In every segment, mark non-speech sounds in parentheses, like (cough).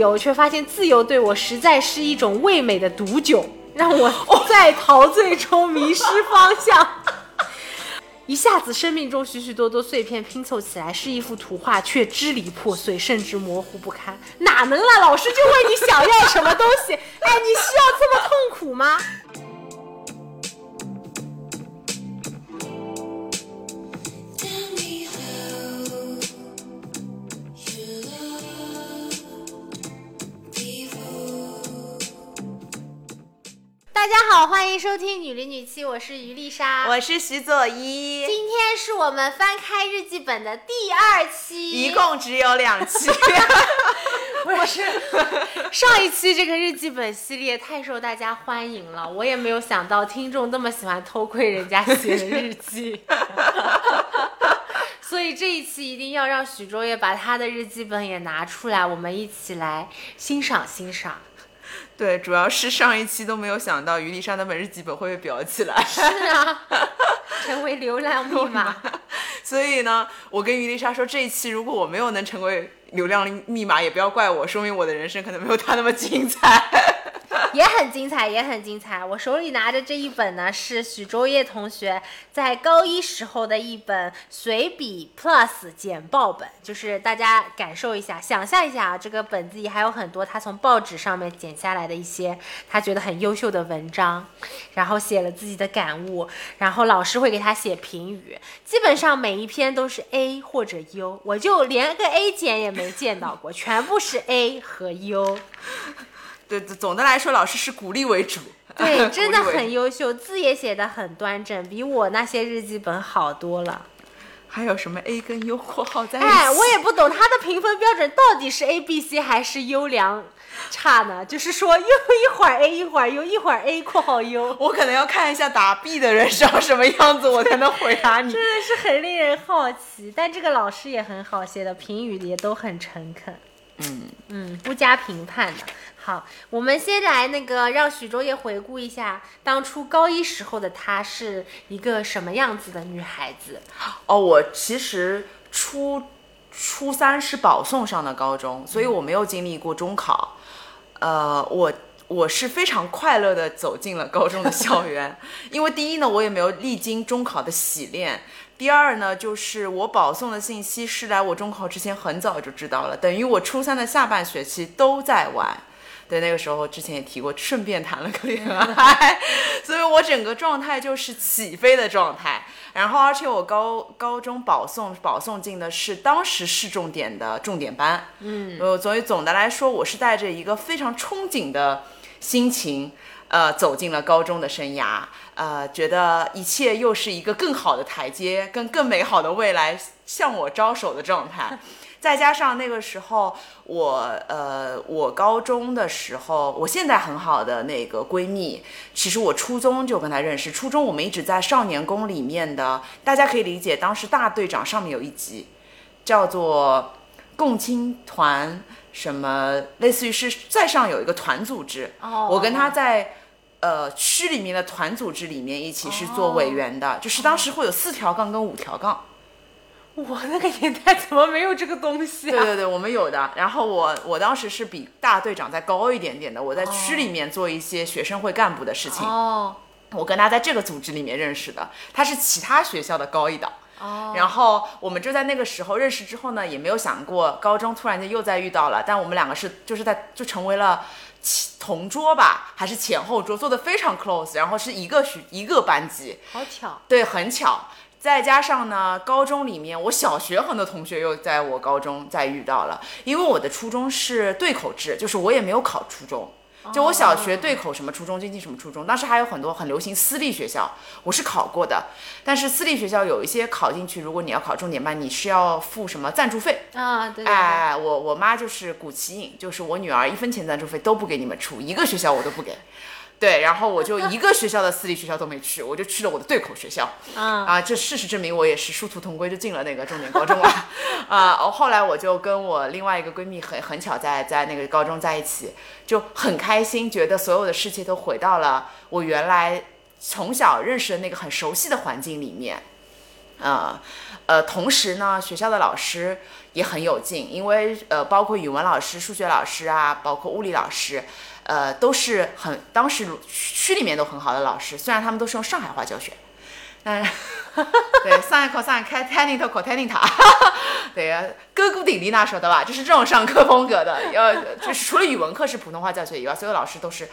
由，却发现自由对我实在是一种味美的毒酒，让我 (laughs) 在陶醉中迷失方向。(laughs) 一下子，生命中许许多多碎片拼凑起来是一幅图画，却支离破碎，甚至模糊不堪。哪能啊？老师就问你想要什么东西？哎，你需要这么痛苦吗？大家好，欢迎收听《女零女七》，我是于丽莎，我是徐佐一。今天是我们翻开日记本的第二期，一共只有两期。(laughs) 不是，上一期这个日记本系列太受大家欢迎了，我也没有想到听众那么喜欢偷窥人家写的日记，(laughs) 所以这一期一定要让许卓也把他的日记本也拿出来，我们一起来欣赏欣赏。对，主要是上一期都没有想到于丽莎那本日记本会被裱起来，是啊，成为流量密码。(laughs) 所以呢，我跟于丽莎说，这一期如果我没有能成为流量密码，也不要怪我，说明我的人生可能没有她那么精彩。(laughs) 也很精彩，也很精彩。我手里拿着这一本呢，是许周烨同学在高一时候的一本随笔 Plus 简报本，就是大家感受一下，想象一下啊，这个本子里还有很多他从报纸上面剪下来的一些他觉得很优秀的文章，然后写了自己的感悟，然后老师会给他写评语，基本上每一篇都是 A 或者 U，我就连个 A 减也没见到过，全部是 A 和 U。对，总的来说，老师是鼓励为主。(laughs) 对，真的很优秀，字也写的很端正，比我那些日记本好多了。还有什么 A 跟 U 括号在一起？哎，我也不懂他的评分标准到底是 A、B、C 还是优良差呢？就是说，又一会儿 A 一会儿 U，一会儿 A 括号 U。我可能要看一下打 B 的人长什么样子，我才能回答你。(laughs) 真的是很令人好奇，但这个老师也很好，写的评语也都很诚恳。嗯嗯，不加评判的。好，我们先来那个让许周烨回顾一下当初高一时候的她是一个什么样子的女孩子。哦，我其实初初三是保送上的高中，所以我没有经历过中考。呃，我我是非常快乐的走进了高中的校园，(laughs) 因为第一呢，我也没有历经中考的洗练。第二呢，就是我保送的信息是来我中考之前很早就知道了，等于我初三的下半学期都在玩。对，那个时候之前也提过，顺便谈了个恋 (laughs) 爱，所以我整个状态就是起飞的状态。然后，而且我高高中保送保送进的是当时市重点的重点班，嗯，呃，所以总的来说，我是带着一个非常憧憬的心情。呃，走进了高中的生涯，呃，觉得一切又是一个更好的台阶，跟更美好的未来向我招手的状态。再加上那个时候，我呃，我高中的时候，我现在很好的那个闺蜜，其实我初中就跟她认识。初中我们一直在少年宫里面的，大家可以理解，当时大队长上面有一集，叫做共青团，什么类似于是在上有一个团组织。哦，我跟她在。呃，区里面的团组织里面一起是做委员的，就是当时会有四条杠跟五条杠。我那个年代怎么没有这个东西啊？对对对，我们有的。然后我我当时是比大队长再高一点点的，我在区里面做一些学生会干部的事情。哦，我跟他在这个组织里面认识的，他是其他学校的高一档。哦，然后我们就在那个时候认识之后呢，也没有想过高中突然间又再遇到了，但我们两个是就是在就成为了。同桌吧，还是前后桌，坐的非常 close，然后是一个学一个班级，好巧，对，很巧。再加上呢，高中里面，我小学很多同学又在我高中再遇到了，因为我的初中是对口制，就是我也没有考初中。就我小学对口什么初中经济什么初中，当时还有很多很流行私立学校，我是考过的。但是私立学校有一些考进去，如果你要考重点班，你是要付什么赞助费啊？对。哎，我我妈就是古奇颖，就是我女儿一分钱赞助费都不给你们出，一个学校我都不给。对，然后我就一个学校的私立学校都没去，我就去了我的对口学校。啊，这事实证明我也是殊途同归，就进了那个重点高中了。(laughs) 啊，后来我就跟我另外一个闺蜜很很巧在在那个高中在一起，就很开心，觉得所有的世界都回到了我原来从小认识的那个很熟悉的环境里面。呃呃，同时呢，学校的老师也很有劲，因为呃，包括语文老师、数学老师啊，包括物理老师，呃，都是很当时区里面都很好的老师，虽然他们都是用上海话教学。嗯，(laughs) 对，上一课上开 t e n n i 课 t e n n i 对呀，哥哥顶礼那说的吧，就是这种上课风格的。要就是除了语文课是普通话教学以外，所有老师都是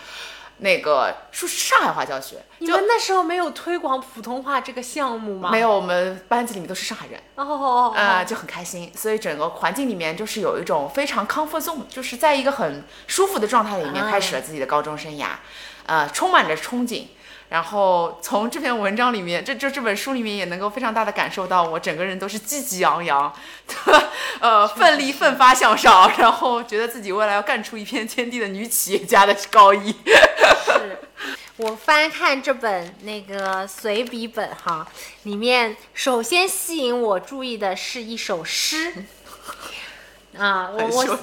那个说上海话教学。你们那时候没有推广普通话这个项目吗？没有，我们班级里面都是上海人。哦哦啊，就很开心，所以整个环境里面就是有一种非常 comfort zone，就是在一个很舒服的状态里面开始了自己的高中生涯，呃，充满着憧憬。然后从这篇文章里面，这这这本书里面也能够非常大的感受到，我整个人都是积极昂扬，(laughs) 呃，奋力奋发向上，然后觉得自己未来要干出一片天地的女企业家的高一。是我翻看这本那个随笔本哈，里面首先吸引我注意的是一首诗。啊，我我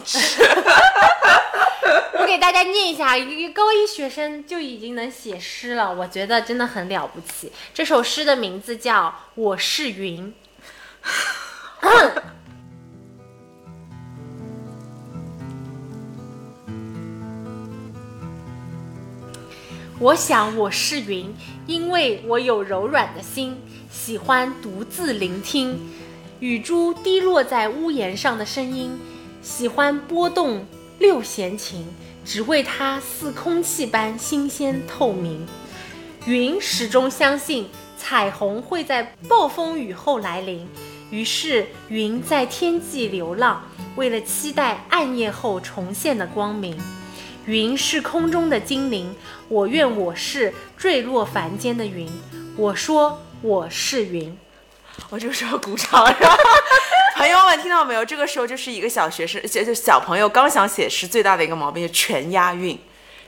(laughs) 我给大家念一下，一个高一学生就已经能写诗了，我觉得真的很了不起。这首诗的名字叫《我是云》。(coughs) 我想我是云，因为我有柔软的心，喜欢独自聆听。雨珠滴落在屋檐上的声音，喜欢拨动六弦琴，只为它似空气般新鲜透明。云始终相信彩虹会在暴风雨后来临，于是云在天际流浪，为了期待暗夜后重现的光明。云是空中的精灵，我愿我是坠落凡间的云。我说我是云。我这个时候鼓掌，(laughs) 朋友们听到没有？这个时候就是一个小学生，就就小朋友刚想写诗，最大的一个毛病就全押韵，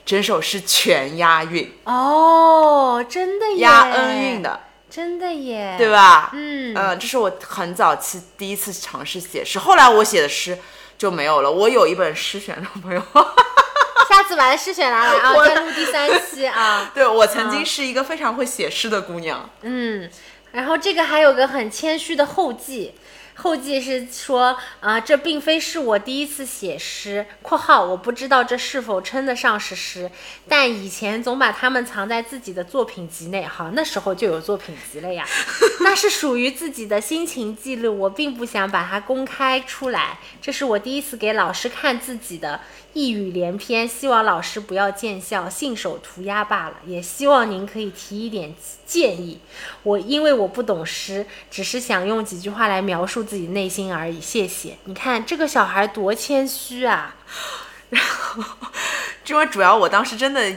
整首诗全押韵哦，真的耶，押恩韵的，真的耶，对吧？嗯嗯，这是我很早期第一次尝试写诗，后来我写的诗就没有了。我有一本诗选的朋友，(laughs) 下次把诗选拿来啊，再录第三期啊。(laughs) 对我曾经是一个非常会写诗的姑娘，嗯。然后这个还有个很谦虚的后记，后记是说啊，这并非是我第一次写诗（括号我不知道这是否称得上是诗），但以前总把它们藏在自己的作品集内。好，那时候就有作品集了呀，(laughs) 那是属于自己的心情记录，我并不想把它公开出来。这是我第一次给老师看自己的。一语连篇，希望老师不要见笑，信手涂鸦罢了。也希望您可以提一点建议。我因为我不懂诗，只是想用几句话来描述自己内心而已。谢谢。你看这个小孩多谦虚啊！(laughs) 然后，因为主要我当时真的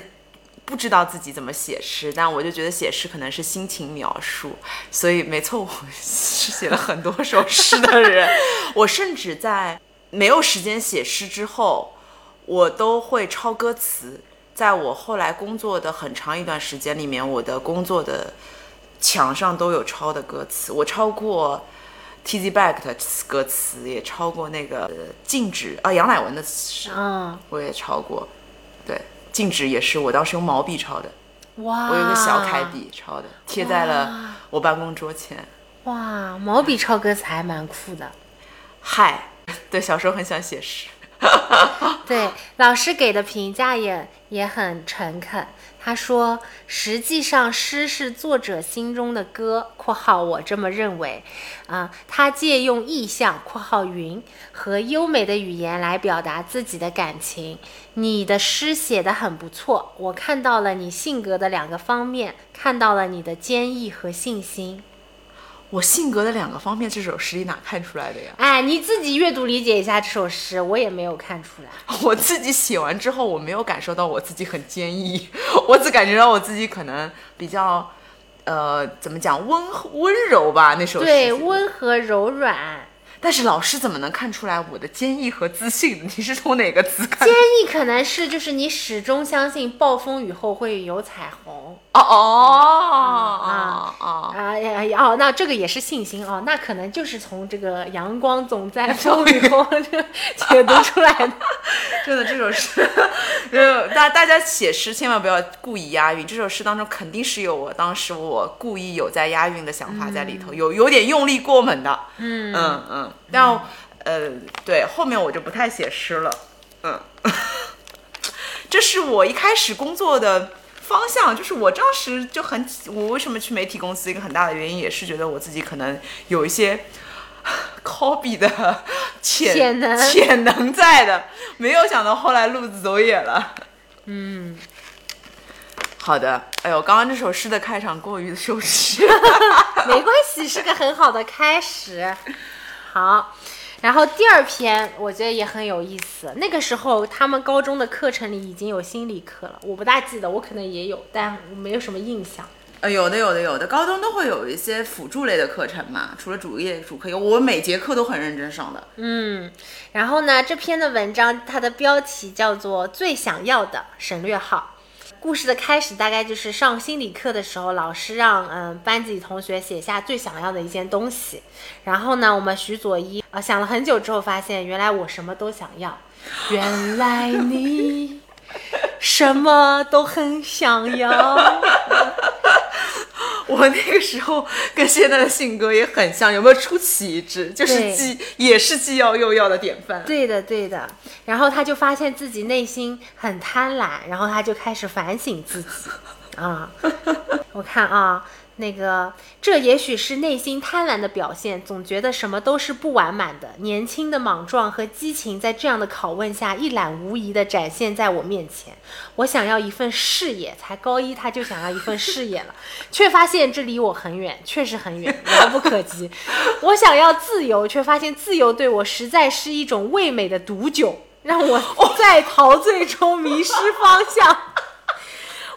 不知道自己怎么写诗，但我就觉得写诗可能是心情描述，所以没错，我是写了很多首诗的人。(laughs) 我甚至在没有时间写诗之后。我都会抄歌词，在我后来工作的很长一段时间里面，我的工作的墙上都有抄的歌词。我抄过 T Z Back 的歌词，也抄过那个静止啊杨乃文的词，嗯，我也抄过。对，静止也是我当时用毛笔抄的，哇，我有个小楷笔抄的，贴在了我办公桌前。哇，毛笔抄歌词还蛮酷的。嗨，对，小时候很喜欢写诗。(laughs) 对，老师给的评价也也很诚恳。他说：“实际上，诗是作者心中的歌。”（括号我这么认为。）啊，他借用意象（括号云）和优美的语言来表达自己的感情。你的诗写得很不错，我看到了你性格的两个方面，看到了你的坚毅和信心。我性格的两个方面，这首诗里哪看出来的呀？哎，你自己阅读理解一下这首诗，我也没有看出来。(laughs) 我自己写完之后，我没有感受到我自己很坚毅，(laughs) 我只感觉到我自己可能比较，呃，怎么讲温温柔吧？那首诗对温和柔软。但是老师怎么能看出来我的坚毅和自信？你是从哪个词看？坚毅可能是就是你始终相信暴风雨后会有彩虹。哦哦哦哦，啊呀呀哦，那这个也是信心哦，那可能就是从这个阳光总在风雨后解读出来的。(laughs) 真的，这首诗，呃，大大家写诗千万不要故意押韵。这首诗当中肯定是有我当时我故意有在押韵的想法在里头，有有点用力过猛的。嗯嗯嗯，但呃，对，后面我就不太写诗了。嗯，(laughs) 这是我一开始工作的。方向就是我当时就很，我为什么去媒体公司？一个很大的原因也是觉得我自己可能有一些 (laughs) copy 的潜能潜能在的，没有想到后来路子走远了。嗯，好的。哎呦，刚刚这首诗的开场过于的羞耻，(laughs) 没关系，是个很好的开始。好。然后第二篇我觉得也很有意思。那个时候他们高中的课程里已经有心理课了，我不大记得，我可能也有，但我没有什么印象。呃，有的，有的，有的，高中都会有一些辅助类的课程嘛，除了主业主课，我每节课都很认真上的。嗯，然后呢，这篇的文章它的标题叫做《最想要的》，省略号。故事的开始大概就是上心理课的时候，老师让嗯班级里同学写下最想要的一件东西。然后呢，我们徐佐一啊想了很久之后，发现原来我什么都想要。原来你什么都很想要。(laughs) 我那个时候跟现在的性格也很像，有没有出奇一致？就是既也是既要又要的典范。对的，对的。然后他就发现自己内心很贪婪，然后他就开始反省自己。啊，(laughs) 我看啊。那个，这也许是内心贪婪的表现，总觉得什么都是不完满的。年轻的莽撞和激情在这样的拷问下一览无遗地展现在我面前。我想要一份事业，才高一他就想要一份事业了，(laughs) 却发现这离我很远，确实很远，遥不可及。我想要自由，却发现自由对我实在是一种味美的毒酒，让我在陶醉中迷失方向。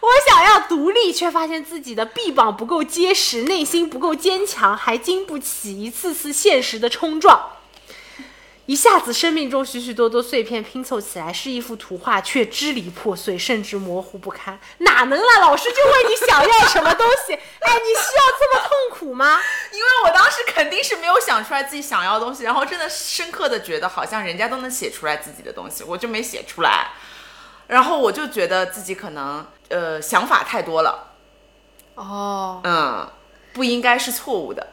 我想要独立，却发现自己的臂膀不够结实，内心不够坚强，还经不起一次次现实的冲撞。一下子，生命中许许多多碎片拼凑起来，是一幅图画，却支离破碎，甚至模糊不堪。哪能啊？老师就问你想要什么东西？(laughs) 哎，你需要这么痛苦吗？因为我当时肯定是没有想出来自己想要的东西，然后真的深刻的觉得好像人家都能写出来自己的东西，我就没写出来。然后我就觉得自己可能。呃，想法太多了，哦，嗯，不应该是错误的，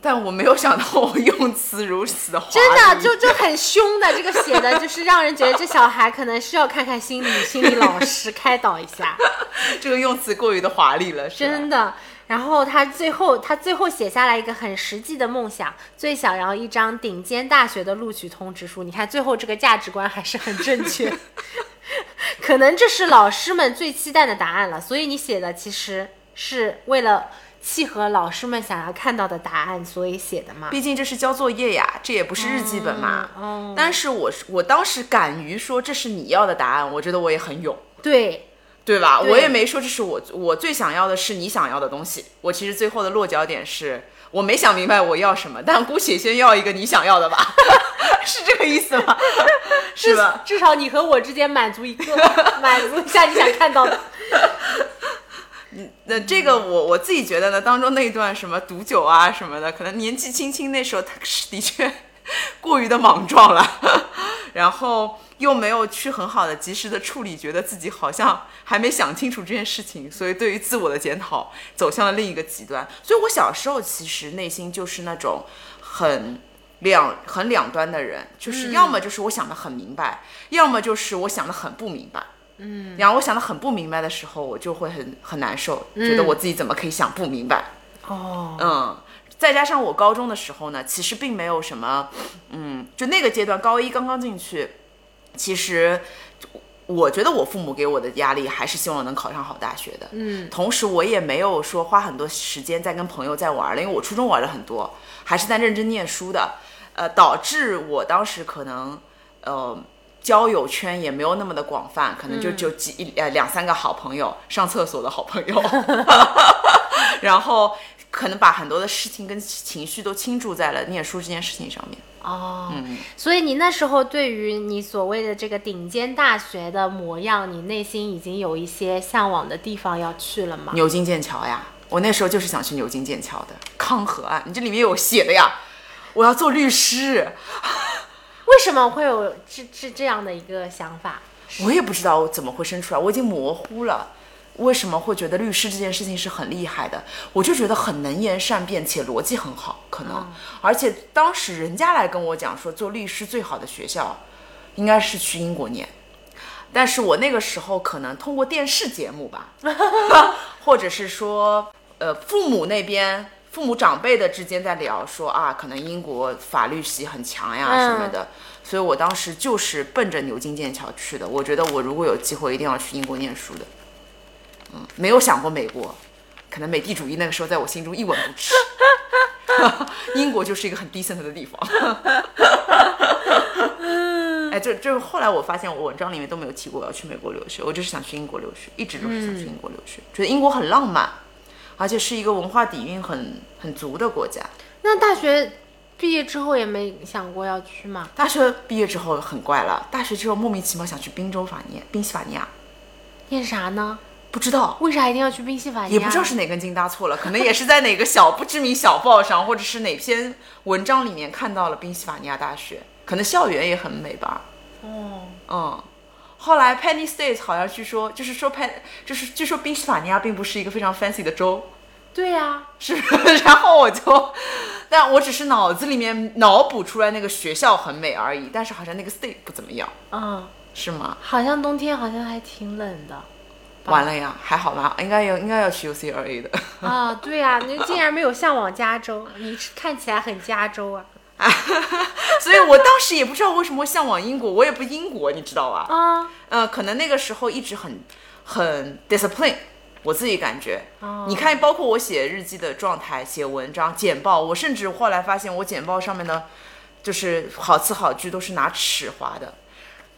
但我没有想到我用词如此的真的就就很凶的，(laughs) 这个写的就是让人觉得这小孩可能需要看看心理心理老师开导一下，(laughs) 这个用词过于的华丽了，真的。然后他最后，他最后写下来一个很实际的梦想，最想要一张顶尖大学的录取通知书。你看，最后这个价值观还是很正确，(laughs) (laughs) 可能这是老师们最期待的答案了。所以你写的其实是为了契合老师们想要看到的答案，所以写的嘛。毕竟这是交作业呀，这也不是日记本嘛。哦。但是我我当时敢于说这是你要的答案，我觉得我也很勇。对。对吧？我也没说这是我我最想要的是你想要的东西。我其实最后的落脚点是我没想明白我要什么，但姑且先要一个你想要的吧，(laughs) 是这个意思吗？(laughs) 是吧？至少你和我之间满足一个，满足一下你想看到的。嗯，那这个我我自己觉得呢，当中那一段什么毒酒啊什么的，可能年纪轻轻那时候他是的确过于的莽撞了，(laughs) 然后。又没有去很好的及时的处理，觉得自己好像还没想清楚这件事情，所以对于自我的检讨走向了另一个极端。所以我小时候其实内心就是那种很两很两端的人，就是要么就是我想的很明白，要么就是我想的很不明白。嗯，然后我想的很不明白的时候，我就会很很难受，觉得我自己怎么可以想不明白？哦，嗯，再加上我高中的时候呢，其实并没有什么，嗯，就那个阶段高一刚刚进去。其实，我觉得我父母给我的压力还是希望能考上好大学的。嗯，同时我也没有说花很多时间在跟朋友在玩了，因为我初中玩的很多，还是在认真念书的。呃，导致我当时可能，呃，交友圈也没有那么的广泛，可能就就几呃两三个好朋友，上厕所的好朋友。(laughs) (laughs) 然后可能把很多的事情跟情绪都倾注在了念书这件事情上面。哦，所以你那时候对于你所谓的这个顶尖大学的模样，你内心已经有一些向往的地方要去了吗？牛津剑桥呀，我那时候就是想去牛津剑桥的康河岸，你这里面有写的呀，我要做律师。(laughs) 为什么会有这这这样的一个想法？我也不知道怎么会生出来，我已经模糊了。为什么会觉得律师这件事情是很厉害的？我就觉得很能言善辩，且逻辑很好，可能。而且当时人家来跟我讲说，做律师最好的学校，应该是去英国念。但是我那个时候可能通过电视节目吧，(laughs) 或者是说，呃，父母那边。父母长辈的之间在聊说啊，可能英国法律系很强呀什么的，所以我当时就是奔着牛津剑桥去的。我觉得我如果有机会，一定要去英国念书的。嗯，没有想过美国，可能美帝主义那个时候在我心中一文不值。(laughs) 英国就是一个很 decent 的地方。(laughs) 哎，就就后来我发现，我文章里面都没有提过我要去美国留学，我就是想去英国留学，一直都是想去英国留学，觉得英国很浪漫。而且是一个文化底蕴很很足的国家。那大学毕业之后也没想过要去吗？大学毕业之后很怪了，大学之后莫名其妙想去宾州法尼，宾夕法尼亚，念啥呢？不知道为啥一定要去宾夕法尼亚？也不知道是哪根筋搭错了，(laughs) 可能也是在哪个小不知名小报上，或者是哪篇文章里面看到了宾夕法尼亚大学，可能校园也很美吧。哦，嗯。后来 Penny State 好像据说就是说 Pen 就是据说宾夕法尼亚并不是一个非常 fancy 的州，对呀，是。(laughs) 然后我就，但我只是脑子里面脑补出来那个学校很美而已，但是好像那个 state 不怎么样，嗯，是吗？好像冬天好像还挺冷的。完了呀，还好吧？应该要应该要去 UCLA 的。(laughs) 啊，对呀，你竟然没有向往加州，你看起来很加州啊。啊，所以我当时也不知道为什么向往英国，我也不英国，你知道吧？啊，呃，可能那个时候一直很很 discipline，我自己感觉。哦，你看，包括我写日记的状态、写文章、简报，我甚至后来发现，我简报上面的，就是好词好句都是拿尺划的，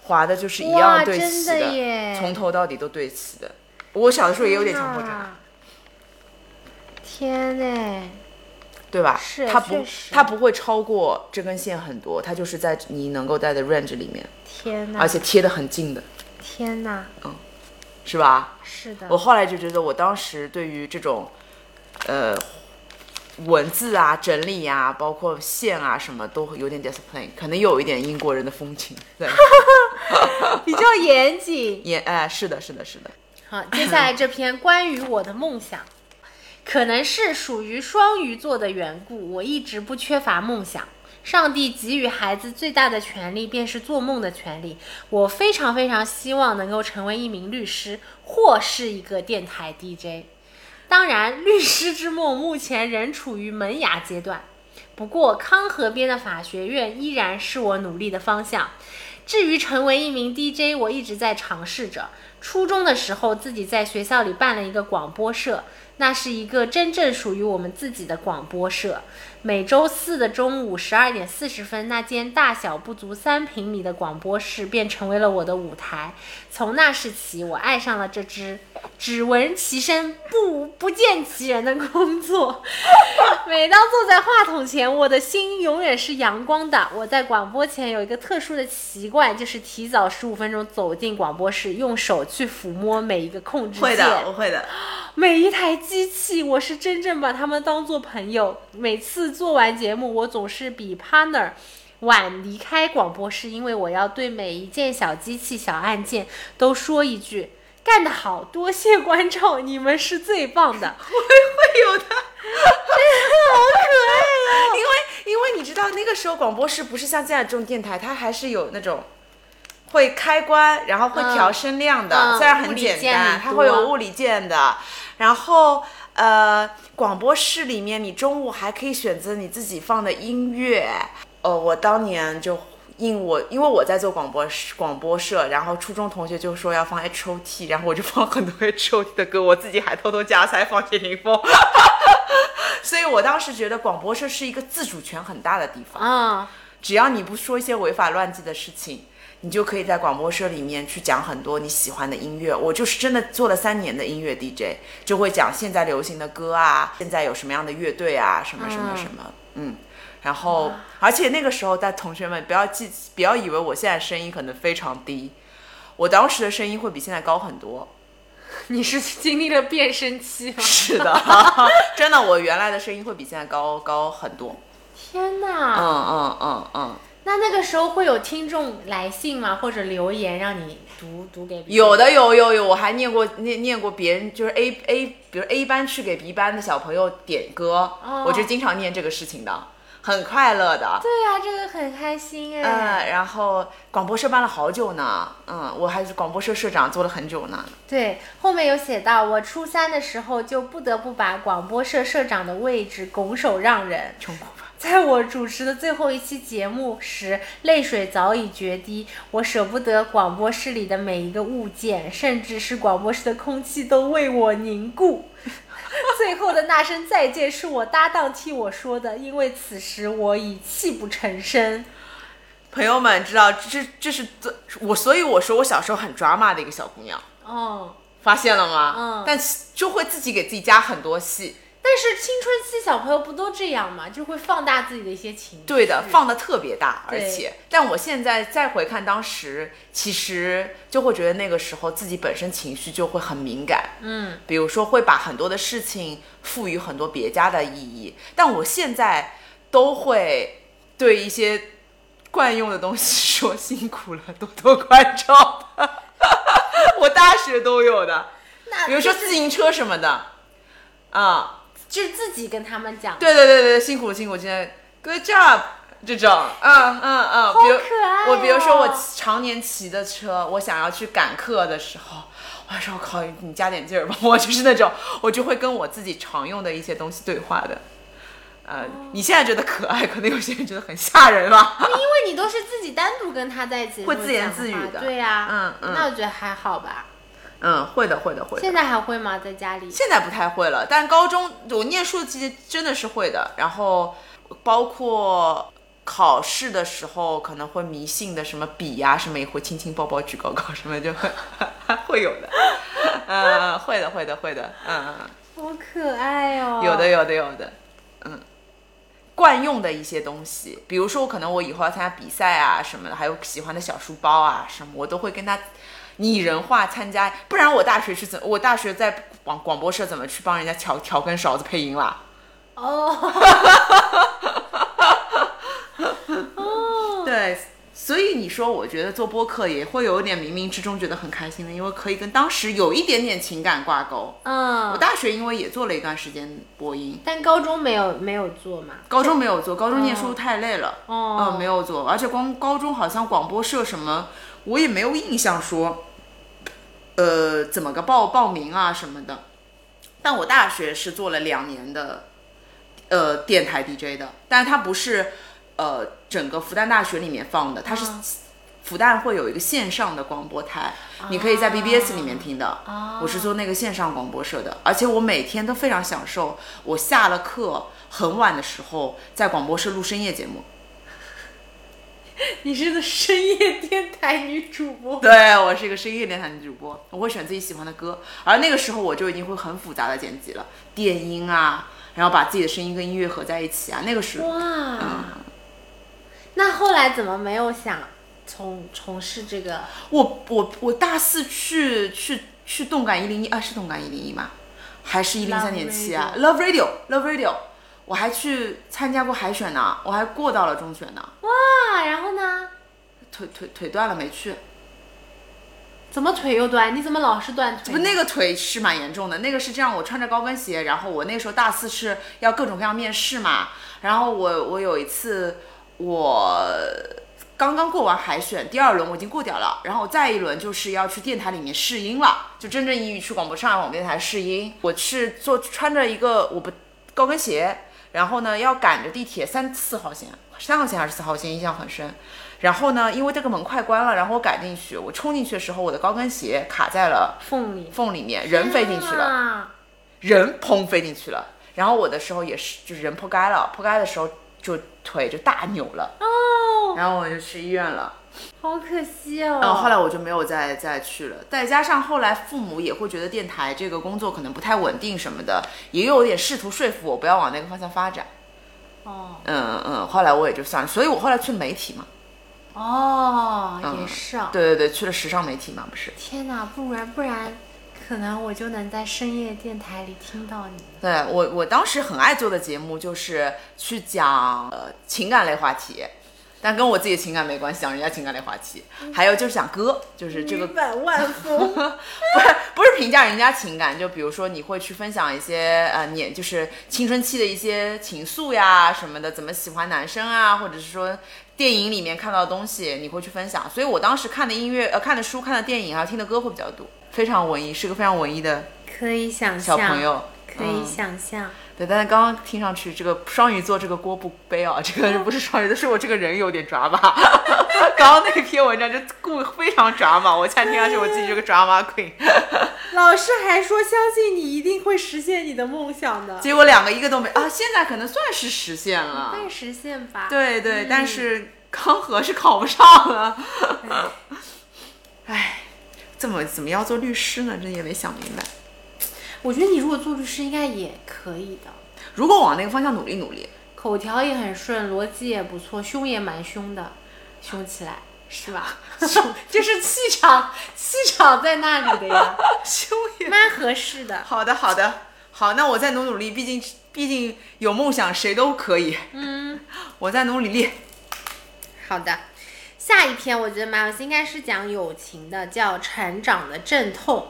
划的就是一样对齐的，从头到底都对齐的。我小的时候也有点强迫症。天呐！对吧？是，它不，它不会超过这根线很多，它就是在你能够带的 range 里面。天呐！而且贴的很近的。天呐！嗯，是吧？是的。我后来就觉得，我当时对于这种，呃，文字啊、整理呀，包括线啊什么，都有点 discipline，可能有一点英国人的风情。对。(laughs) 比较严谨。(laughs) 严，哎，是的，是的，是的。好，接下来这篇关于我的梦想。可能是属于双鱼座的缘故，我一直不缺乏梦想。上帝给予孩子最大的权利便是做梦的权利。我非常非常希望能够成为一名律师，或是一个电台 DJ。当然，律师之梦目前仍处于萌芽阶段。不过，康河边的法学院依然是我努力的方向。至于成为一名 DJ，我一直在尝试着。初中的时候，自己在学校里办了一个广播社。那是一个真正属于我们自己的广播社。每周四的中午十二点四十分，那间大小不足三平米的广播室便成为了我的舞台。从那时起，我爱上了这支只闻其声不不见其人的工作。(laughs) 每当坐在话筒前，我的心永远是阳光的。我在广播前有一个特殊的习惯，就是提早十五分钟走进广播室，用手去抚摸每一个控制键。会的，我会的。每一台机器，我是真正把他们当做朋友。每次做完节目，我总是比 partner 晚离开广播室，因为我要对每一件小机器、小按键都说一句：“干得好，多谢观众，你们是最棒的。(laughs) ”会会有的，(laughs) 好可爱啊！因为因为你知道，那个时候广播室不是像现在这种电台，它还是有那种。会开关，然后会调声量的，虽然很简单，它会有物理键的。然后，呃，广播室里面，你中午还可以选择你自己放的音乐。哦，我当年就因我，因为我在做广播广播社，然后初中同学就说要放 H O T，然后我就放很多 (laughs) H O T 的歌，我自己还偷偷加塞放谢霆锋。(laughs) 所以我当时觉得广播社是一个自主权很大的地方啊，只要你不说一些违法乱纪的事情。你就可以在广播社里面去讲很多你喜欢的音乐。我就是真的做了三年的音乐 DJ，就会讲现在流行的歌啊，现在有什么样的乐队啊，什么什么什么，嗯。然后，而且那个时候，但同学们不要记，不要以为我现在声音可能非常低，我当时的声音会比现在高很多。(laughs) 你是经历了变声期吗？是的，(laughs) 真的，我原来的声音会比现在高高很多。天哪！嗯嗯嗯嗯。那那个时候会有听众来信吗？或者留言让你读读给？有的有有有，我还念过念念过别人，就是 A A，比如 A 班去给 B 班的小朋友点歌，我就经常念这个事情的。很快乐的，对呀，这个很开心哎。嗯，然后广播社办了好久呢，嗯，我还是广播社社长做了很久呢。对，后面有写到，我初三的时候就不得不把广播社社长的位置拱手让人。在我主持的最后一期节目时，泪水早已决堤，我舍不得广播室里的每一个物件，甚至是广播室的空气都为我凝固。最后的那声再见是我搭档替我说的，因为此时我已泣不成声。朋友们知道，这这是我，所以我说我小时候很抓马的一个小姑娘。哦，发现了吗？嗯，但就会自己给自己加很多戏。但是青春期小朋友不都这样吗？就会放大自己的一些情绪。对的，放的特别大，而且，但我现在再回看当时，其实就会觉得那个时候自己本身情绪就会很敏感。嗯，比如说会把很多的事情赋予很多别家的意义。但我现在都会对一些惯用的东西说辛苦了，多多关照。(laughs) 我大学都有的，比如说自行车什么的，啊。就是自己跟他们讲，对对对对，辛苦辛苦，今天 good job 这种，嗯嗯嗯，好可爱。我比如说我常年骑的车，我想要去赶课的时候，我说我靠，你加点劲儿吧，我就是那种，(laughs) 我就会跟我自己常用的一些东西对话的。呃，你现在觉得可爱，可能有些人觉得很吓人吧？因为你都是自己单独跟他在一起，会自言自语的，对呀，嗯嗯，那我觉得还好吧。嗯，会的，会的，会的。现在还会吗？在家里？现在不太会了，但高中我念书的期间真的是会的。然后包括考试的时候，可能会迷信的什么笔呀，什么也会亲亲抱抱举高高，什么就会 (laughs) 会有的。嗯，会的，会的，会的。嗯，好可爱哦。有的，有的，有的。嗯，惯用的一些东西，比如说可能我以后要参加比赛啊什么的，还有喜欢的小书包啊什么，我都会跟他。拟人化参加，不然我大学是怎？我大学在广广播社怎么去帮人家调调根勺子配音啦？哦，(laughs) 哦，对，所以你说，我觉得做播客也会有点冥冥之中觉得很开心的，因为可以跟当时有一点点情感挂钩。嗯，我大学因为也做了一段时间播音，但高中没有没有做嘛？高中没有做，高中念书太累了。哦，嗯，没有做，而且光高中好像广播社什么，我也没有印象说。呃，怎么个报报名啊什么的？但我大学是做了两年的，呃，电台 DJ 的，但是它不是呃整个复旦大学里面放的，它是复旦会有一个线上的广播台，你可以在 BBS 里面听的。我是做那个线上广播社的，而且我每天都非常享受，我下了课很晚的时候在广播社录深夜节目。(laughs) 你是个深夜电台女主播，对我是一个深夜电台女主播，我会选自己喜欢的歌，而那个时候我就已经会很复杂的剪辑了，电音啊，然后把自己的声音跟音乐合在一起啊，那个时候哇，那后来怎么没有想从从事这个？我我我大四去去去动感一零一啊，是动感一零一吗？还是一零三点七啊？Love Radio，Love Radio。我还去参加过海选呢，我还过到了中选呢。哇，然后呢？腿腿腿断了，没去。怎么腿又断？你怎么老是断腿？不，那个腿是蛮严重的。那个是这样，我穿着高跟鞋，然后我那时候大四是要各种各样面试嘛。然后我我有一次，我刚刚过完海选第二轮，我已经过掉了。然后再一轮就是要去电台里面试音了，就真正意义去广播上海广播电台试音。我是做穿着一个我不高跟鞋。然后呢，要赶着地铁三四号线，三号线还是四号线，印象很深。然后呢，因为这个门快关了，然后我赶进去，我冲进去的时候，我的高跟鞋卡在了缝里，缝里面，人飞进去了，人砰飞进去了。然后我的时候也是，就是人扑街了，扑街的时候就腿就大扭了，哦，然后我就去医院了。好可惜哦。嗯，后来我就没有再再去了。再加上后来父母也会觉得电台这个工作可能不太稳定什么的，也有点试图说服我不要往那个方向发展。哦嗯嗯，后来我也就算了，所以我后来去媒体嘛。哦，嗯也是啊。对对对，去了时尚媒体嘛，不是？天哪，不然不然，可能我就能在深夜电台里听到你。对我，我当时很爱做的节目就是去讲呃情感类话题，但跟我自己的情感没关系，讲人家情感类话题。还有就是讲歌，就是这个女版万富。(laughs) 不是不是评价人家情感，就比如说你会去分享一些呃年就是青春期的一些情愫呀什么的，怎么喜欢男生啊，或者是说电影里面看到的东西，你会去分享。所以我当时看的音乐、呃看的书、看的电影还有听的歌会比较多，非常文艺，是个非常文艺的可以想象，小朋友。可以嗯想象。对，但是刚刚听上去这个双鱼座这个锅不背啊，这个不是双鱼座，是我这个人有点抓马。(laughs) 刚刚那篇文章就故非常抓马，我现在听上去我自己是个 drama queen。(laughs) 老师还说相信你一定会实现你的梦想的，结果两个一个都没啊，现在可能算是实现了。会实现吧？，对对，嗯但是康和是考不上了。哎怎么怎么要做律师呢？真也没想明白。我觉得你如果做律师应该也可以的，如果往那个方向努力努力，口条也很顺，逻辑也不错，凶也蛮凶的，凶起来是吧？(laughs) 凶就是气场，气场在那里的呀，(laughs) 凶也蛮合适的。好的好的好，那我再努努力，毕竟毕竟有梦想谁都可以。嗯，(laughs) 我再努努力。好的。下一篇我觉得蛮有意思，应该是讲友情的，叫《成长的阵痛》。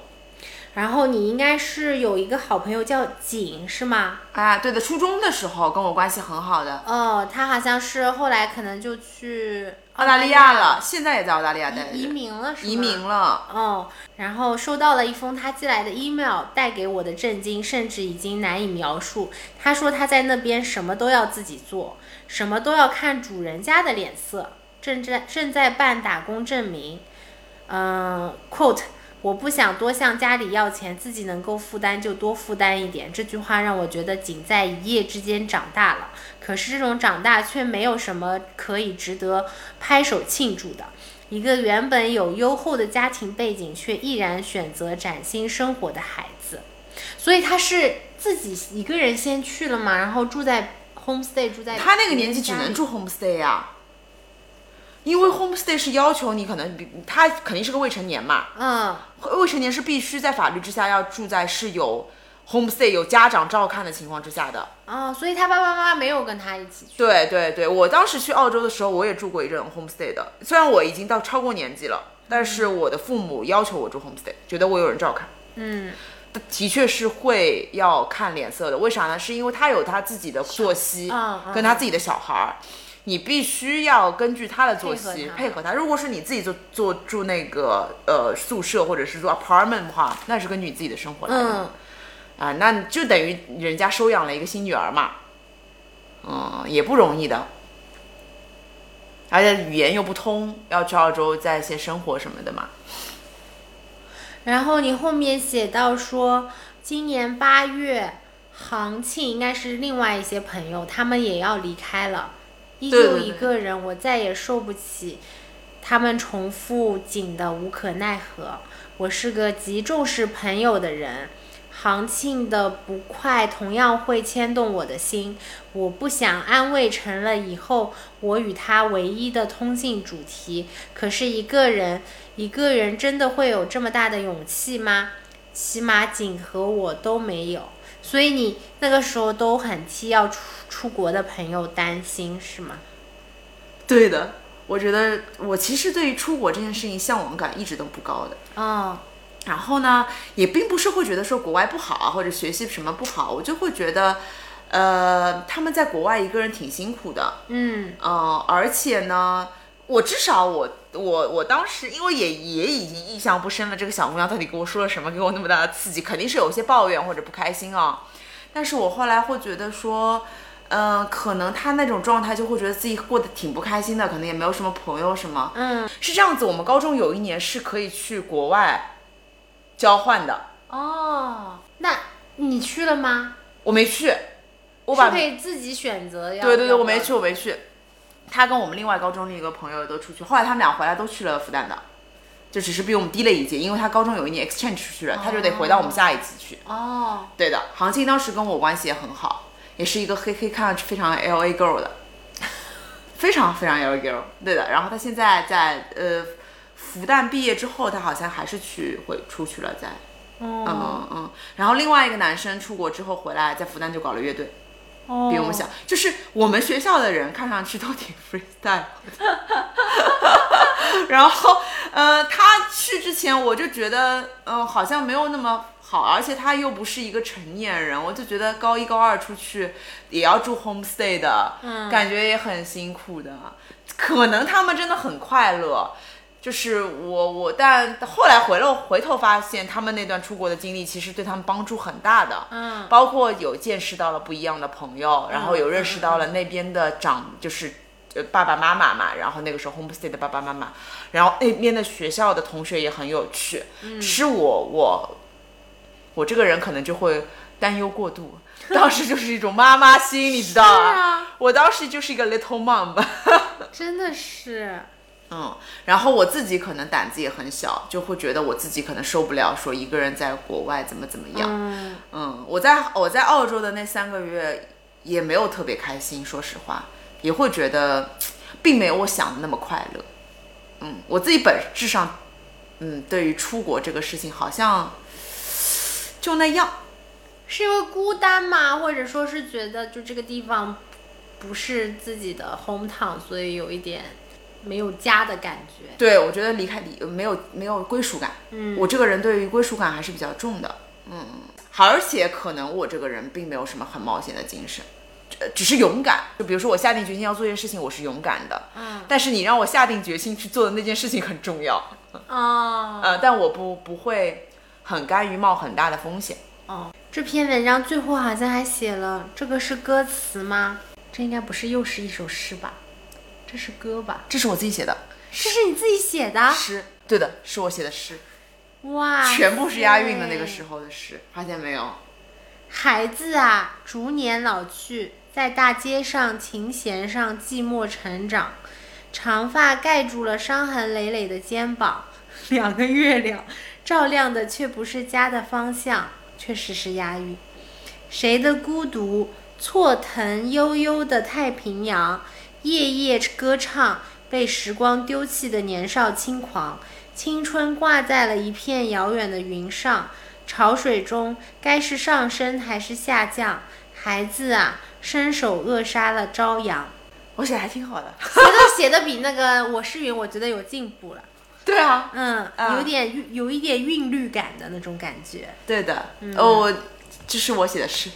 然后你应该是有一个好朋友叫景，是吗？啊，对的，初中的时候跟我关系很好的哦，他好像是后来可能就去澳大利亚了，现在也在澳大利亚待着，移移民了是吗？移民了。哦，然后收到了一封他寄来的 email，带给我的震惊甚至已经难以描述。他说他在那边什么都要自己做，什么都要看主人家的脸色，正在正在办打工证明。嗯、q u o t e 我不想多向家里要钱，自己能够负担就多负担一点。这句话让我觉得仅在一夜之间长大了，可是这种长大却没有什么可以值得拍手庆祝的。一个原本有优厚的家庭背景，却毅然选择崭新生活的孩子，所以他是自己一个人先去了嘛，然后住在 homestay，住在他那个年纪只能住 homestay 呀、因为 homestay 是要求你可能比他肯定是个未成年嘛，嗯未成年是必须在法律之下要住在是有 homestay 有家长照看的情况之下的。哦，所以他爸爸妈妈没有跟他一起去。对对对，我当时去澳洲的时候，我也住过一阵 homestay 的。虽然我已经到超过年纪了，但是我的父母要求我住 homestay，觉得我有人照看。嗯的确是会要看脸色的，为啥呢？是因为他有他自己的作息，嗯嗯跟他自己的小孩儿，你必须要根据他的作息配合他。如果是你自己做做住那个呃宿舍或者是住 apartment 的话，那是根据你自己的生活来的。嗯，啊，那就等于人家收养了一个新女儿嘛，嗯，也不容易的，而且语言又不通，要去澳洲在一些生活什么的嘛。然后你后面写到说，今年八月，行庆应该是另外一些朋友，他们也要离开了，依旧一个人，我再也受不起他们重复紧的无可奈何。我是个极重视朋友的人，杭庆的不快同样会牵动我的心。我不想安慰成了以后我与他唯一的通信主题。可是一个人，一个人真的会有这么大的勇气吗？起码景和我都没有。所以你那个时候都很替要出出国的朋友担心，是吗？对的，我觉得我其实对于出国这件事情向往感一直都不高的。嗯，然后呢，也并不是会觉得说国外不好啊，或者学习什么不好，我就会觉得，呃，他们在国外一个人挺辛苦的，嗯呃，而且呢，我至少我我我当时因为也也已经印象不深了，这个小姑娘到底给我说了什么，给我那么大的刺激，肯定是有一些抱怨或者不开心啊。但是我后来会觉得说，嗯、可能她那种状态就会觉得自己过得挺不开心的，可能也没有什么朋友什么。嗯，是这样子，我们高中有一年是可以去国外交换的，哦，那你去了吗？我没去，我把是可以自己选择呀。对对对，我没去，我没去。他跟我们另外高中另一个朋友都出去，后来他们俩回来都去了复旦的，就只是比我们低了一届，因为他高中有一年 exchange 出去了，他就得回到我们下一级去。哦，对的，杭青当时跟我关系也很好，也是一个黑黑看上去非常 L A girl 的，非常非常 L A girl。对的，然后他现在在呃复旦毕业之后，他好像还是去回出去了，在哦，嗯嗯。然后另外一个男生出国之后回来，在复旦就搞了乐队，哦比我们小。就是我们学校的人看上去都挺 freestyle 的。(laughs) 然后呃，他去之前我就觉得，嗯、好像没有那么好，而且他又不是一个成年人，我就觉得高一高二出去也要住 homestay 的，嗯感觉也很辛苦的。可能他们真的很快乐，就是我我，但后来回了回头发现，他们那段出国的经历其实对他们帮助很大的，嗯。包括有见识到了不一样的朋友，然后有认识到了那边的长，就是呃爸爸妈妈嘛，然后那个时候 homestay 的爸爸妈妈，然后那边的学校的同学也很有趣，只是我我我这个人可能就会担忧过度。(laughs) 当时就是一种妈妈心，你知道是啊？我当时就是一个 little mom 吧。真的是，嗯，然后我自己可能胆子也很小，就会觉得我自己可能受不了说一个人在国外怎么怎么样。嗯嗯，我在我在澳洲的那三个月也没有特别开心，说实话，也会觉得并没有我想的那么快乐。嗯，我自己本质上，嗯，对于出国这个事情好像就那样。是因为孤单吗？或者说是觉得就这个地方不是自己的 hometown，所以有一点没有家的感觉。对，我觉得离开离没有没有归属感。嗯我这个人对于归属感还是比较重的。嗯，而且可能我这个人并没有什么很冒险的精神，呃只是勇敢。就比如说我下定决心要做一件事情，我是勇敢的。嗯但是你让我下定决心去做的那件事情很重要。哦 (laughs) 呃，但我不不会很甘于冒很大的风险。哦，这篇文章最后好像还写了，这个是歌词吗？这应该不是又是一首诗吧？这是歌吧？这是我自己写的这是你自己写的？诗，对的，是我写的诗，哇，全部是押韵的那个时。候的诗，发现没有？孩子啊，逐年老去，在大街上、琴弦上寂寞成长，长发盖住了伤痕累累的肩膀。(laughs) 两个月亮照亮的却不是家的方向，确实是押韵。谁的孤独错腾悠悠的太平洋，夜夜歌唱被时光丢弃的年少轻狂，青春挂在了一片遥远的云上。潮水中，该是上升还是下降？孩子啊，伸手扼杀了朝阳。我写的还挺好的。写的写的比那个我是云，我觉得有进步了。对啊，嗯，嗯有点，有一点韵律感的那种感觉。对的。嗯哦，我这是我写的诗。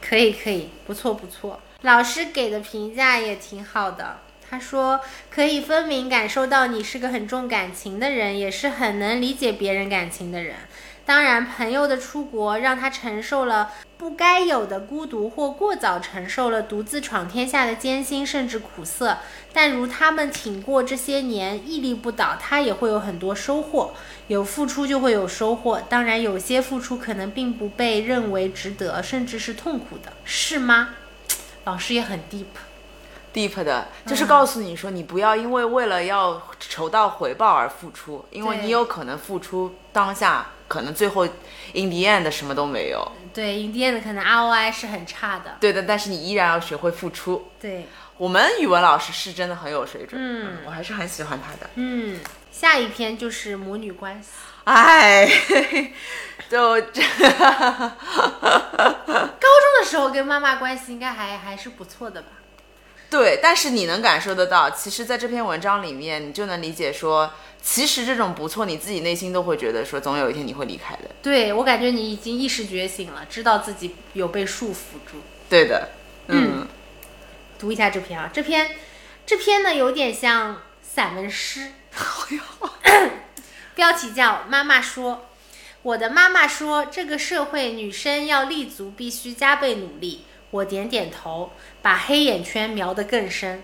可以可以，不错不错。老师给的评价也挺好的，他说可以分明感受到你是个很重感情的人，也是很能理解别人感情的人。当然，朋友的出国让他承受了不该有的孤独，或过早承受了独自闯天下的艰辛，甚至苦涩。但如他们挺过这些年，屹立不倒，他也会有很多收获。有付出就会有收获，当然有些付出可能并不被认为值得，甚至是痛苦的，是吗？老师也很 deep。deep 的，就是告诉你说，你不要因为为了要筹到回报而付出，因为你有可能付出当下，可能最后 in the end 什么都没有。对，，in the end 可能 ROI 是很差的。对的，但是你依然要学会付出。对，我们语文老师是真的很有水准，嗯我还是很喜欢他的。嗯，下一篇就是母女关系。哎，(laughs) 就这，(laughs) 高中的时候跟妈妈关系应该还还是不错的吧？(laughs) 对，但是你能感受得到，其实在这篇文章里面，你就能理解说，其实这种不错，你自己内心都会觉得说，总有一天你会离开的。对我感觉你已经意识觉醒了，知道自己有被束缚住。对的，嗯，读一下这篇啊，这篇这篇呢有点像散文诗，(laughs) (coughs) 标题叫《妈妈说》。我的妈妈说，这个社会女生要立足必须加倍努力。我点点头，把黑眼圈描得更深。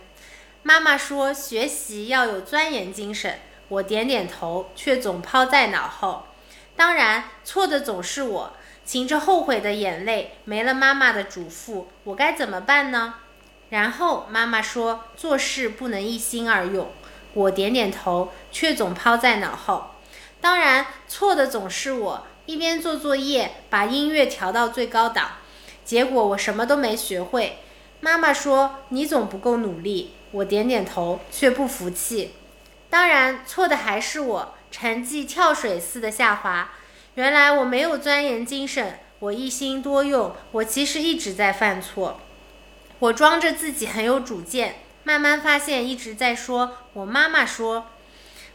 妈妈说，学习要有钻研精神。我点点头，却总抛在脑后。当然，错的总是我，噙着后悔的眼泪，没了妈妈的嘱咐，我该怎么办呢？然后妈妈说做事不能一心二用，我点点头，却总抛在脑后。当然，错的总是我，一边做作业，把音乐调到最高档，结果我什么都没学会。妈妈说你总不够努力，我点点头，却不服气。当然，错的还是我，成绩跳水似的下滑。原来我没有钻研精神，我一心多用，我其实一直在犯错。我装着自己很有主见，慢慢发现一直在说“我妈妈说”。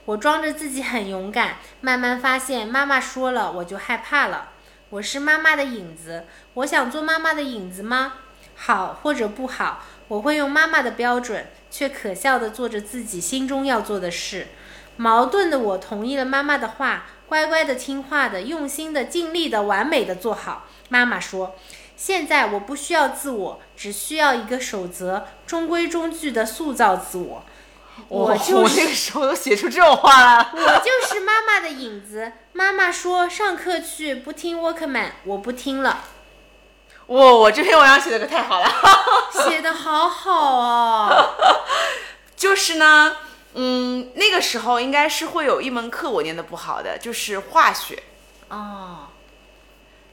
我装着自己很勇敢，慢慢发现妈妈说了我就害怕了。我是妈妈的影子，我想做妈妈的影子吗？好或者不好，我会用妈妈的标准，却可笑的做着自己心中要做的事。矛盾的我同意了妈妈的话，乖乖的听话的，用心的，尽力的，完美的做好。妈妈说。现在我不需要自我，只需要一个守则，中规中矩的塑造自我。(laughs) 我就我那个时候都写出这种话了。(laughs) 我就是妈妈的影子。妈妈说上课去，不听 Workman，我不听了。哇，我这篇文章写的可太好了，写的好好哦。(laughs) 就是呢，嗯，那个时候应该是会有一门课我念的不好的，就是化学。哦。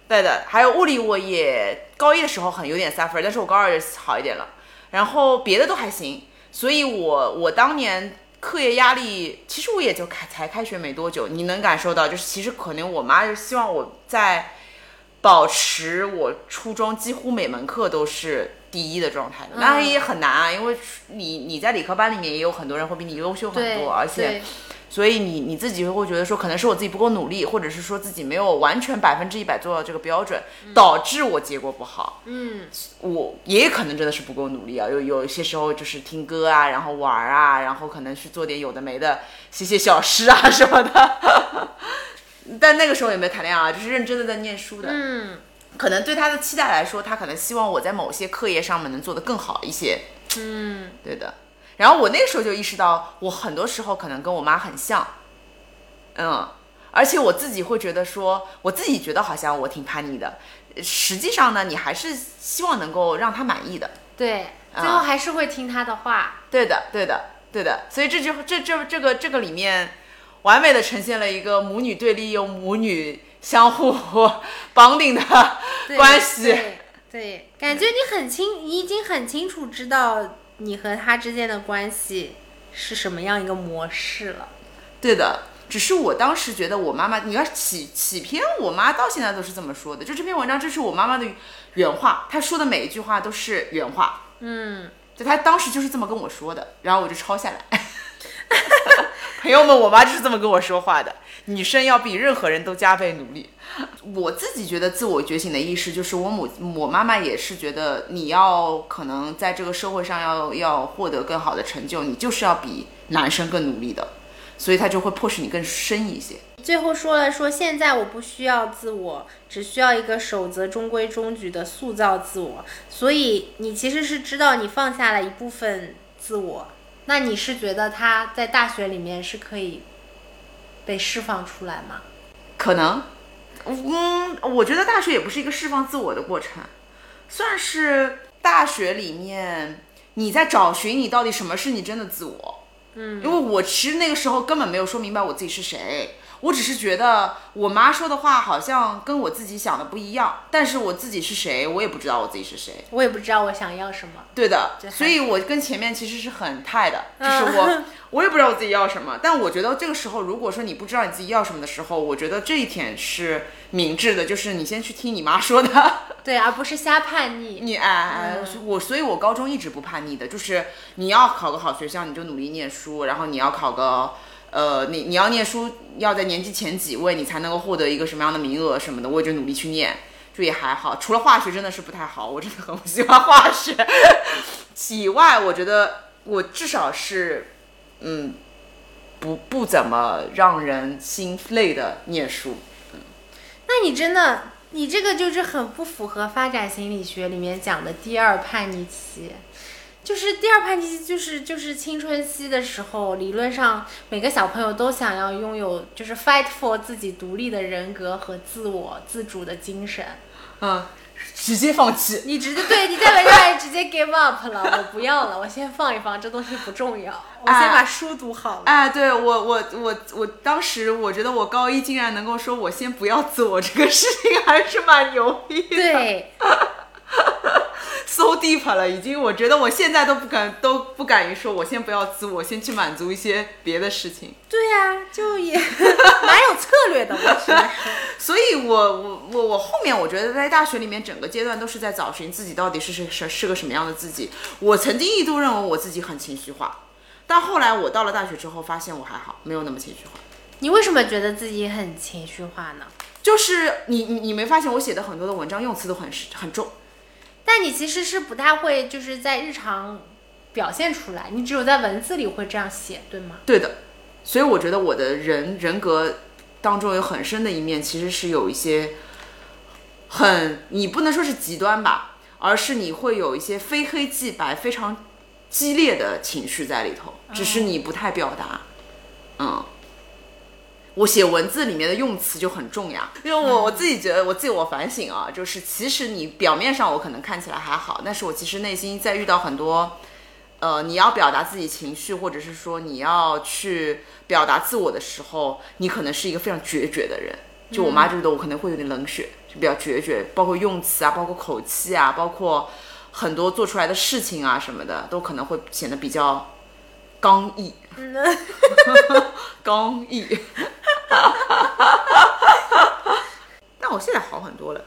对的，还有物理，我也高一的时候很有点 suffer，，但是我高二就好一点了，然后别的都还行，所以我我当年课业压力，其实我也就开才开学没多久，你能感受到，就是其实可能我妈就希望我在保持我初中几乎每门课都是第一的状态的，那也很难啊，因为你你在理科班里面也有很多人会比你优秀很多，而且。所以你你自己会觉得说，可能是我自己不够努力，或者是说自己没有完全百分之一百做到这个标准，导致我结果不好。嗯，我也可能真的是不够努力啊，有有一些时候就是听歌啊，然后玩啊，然后可能去做点有的没的，写写小诗啊什么的。(laughs) 但那个时候也没有谈恋爱啊，就是认真的在念书的。嗯，可能对他的期待来说，他可能希望我在某些课业上面能做得更好一些。嗯，对的。然后我那个时候就意识到，我很多时候可能跟我妈很像，嗯，而且我自己会觉得说，我自己觉得好像我挺叛逆的，实际上呢，你还是希望能够让她满意的，对，最后还是会听她的话，对的，对的，对的，所以这就这这这个这个里面，完美的呈现了一个母女对立又母女相互 (laughs) 绑定的关系，对，感觉你很清，你已经很清楚知道。你和他之间的关系是什么样一个模式了？对的，只是我当时觉得我妈妈，你要起起篇，我妈到现在都是这么说的。就这篇文章，这是我妈妈的原话，她说的每一句话都是原话。嗯，就她当时就是这么跟我说的，然后我就抄下来。(laughs) (laughs) 朋友们，我妈就是这么跟我说话的。女生要比任何人都加倍努力。我自己觉得自我觉醒的意识，就是我母我妈妈也是觉得你要可能在这个社会上要要获得更好的成就，你就是要比男生更努力的，所以她就会迫使你更深一些。最后说了说，现在我不需要自我，只需要一个守则，中规中矩的塑造自我。所以你其实是知道你放下了一部分自我。那你是觉得他在大学里面是可以被释放出来吗？可能，嗯，我觉得大学也不是一个释放自我的过程，算是大学里面你在找寻你到底什么是你真的自我。嗯，因为我其实那个时候根本没有说明白我自己是谁。我只是觉得我妈说的话好像跟我自己想的不一样，但是我自己是谁，我也不知道我自己是谁，我也不知道我想要什么。对的，所以我跟前面其实是很泰的，就是我 (laughs) 我也不知道我自己要什么，但我觉得这个时候如果说你不知道你自己要什么的时候，我觉得这一点是明智的，就是你先去听你妈说的，(laughs) 对，而不是瞎叛逆。你哎，我所以，我高中一直不叛逆的，就是你要考个好学校，你就努力念书，然后你要考个。呃，你你要念书，要在年级前几位，你才能够获得一个什么样的名额什么的，我也就努力去念，就也还好。除了化学真的是不太好，我真的很不喜欢化学。以外，我觉得我至少是，嗯，不不怎么让人心累的念书。嗯，那你真的，你这个就是很不符合发展心理学里面讲的第二叛逆期。就是第二叛逆期，就是就是青春期的时候，理论上每个小朋友都想要拥有，就是 fight for 自己独立的人格和自我自主的精神。嗯，直接放弃。你直接对你在文上直接 give up 了，我不要了，我先放一放，这东西不重要，我先把书读好了。哎，对我我我我当时我觉得我高一竟然能够说我先不要自我这个事情，还是蛮牛逼的。对。(laughs) (laughs) so deep 了，已经，我觉得我现在都不敢，都不敢于说，我先不要自我，先去满足一些别的事情。对呀、就也蛮有策略的，我只能说。(laughs) 所以我，我我我后面我觉得在大学里面整个阶段都是在找寻自己到底是是是是个什么样的自己。我曾经一度认为我自己很情绪化，但后来我到了大学之后，发现我还好，没有那么情绪化。你为什么觉得自己很情绪化呢？就是你你你没发现我写的很多的文章用词都很很重？但你其实是不太会，就是在日常表现出来，你只有在文字里会这样写，对吗？对的，所以我觉得我的人人格当中有很深的一面，其实是有一些很，你不能说是极端吧，而是你会有一些非黑即白、非常激烈的情绪在里头，只是你不太表达。嗯，我写文字里面的用词就很重要，因为我我自己觉得我自我反省啊，就是其实你表面上我可能看起来还好，但是我其实内心在遇到很多。呃，你要表达自己情绪，或者是说你要去表达自我的时候，你可能是一个非常决绝的人。就我妈觉得我可能会有点冷血，就比较决绝，包括用词啊，包括口气啊，包括很多做出来的事情啊什么的，都可能会显得比较刚毅。(laughs) 刚毅。(laughs) 但我现在好很多了。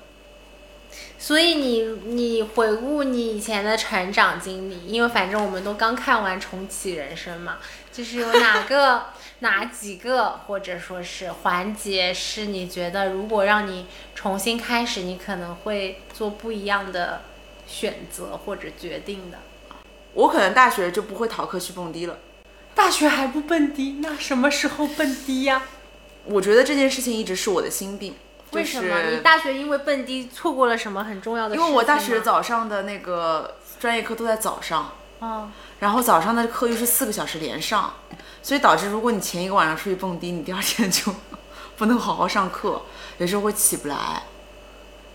所以你你回顾你以前的成长经历，因为反正我们都刚看完重启人生嘛，(laughs) 就是有哪个哪几个或者说是环节是你觉得如果让你重新开始，你可能会做不一样的选择或者决定的？我可能大学就不会逃课去蹦迪了。大学还不蹦迪，那什么时候蹦迪呀？我觉得这件事情一直是我的心病。为什么？你大学因为蹦迪错过了什么很重要的事情因为我大学早上的那个专业课都在早上，哦，然后早上的课又是四个小时连上，所以导致如果你前一个晚上出去蹦迪，你第二天就不能好好上课，(laughs) 有时候会起不来。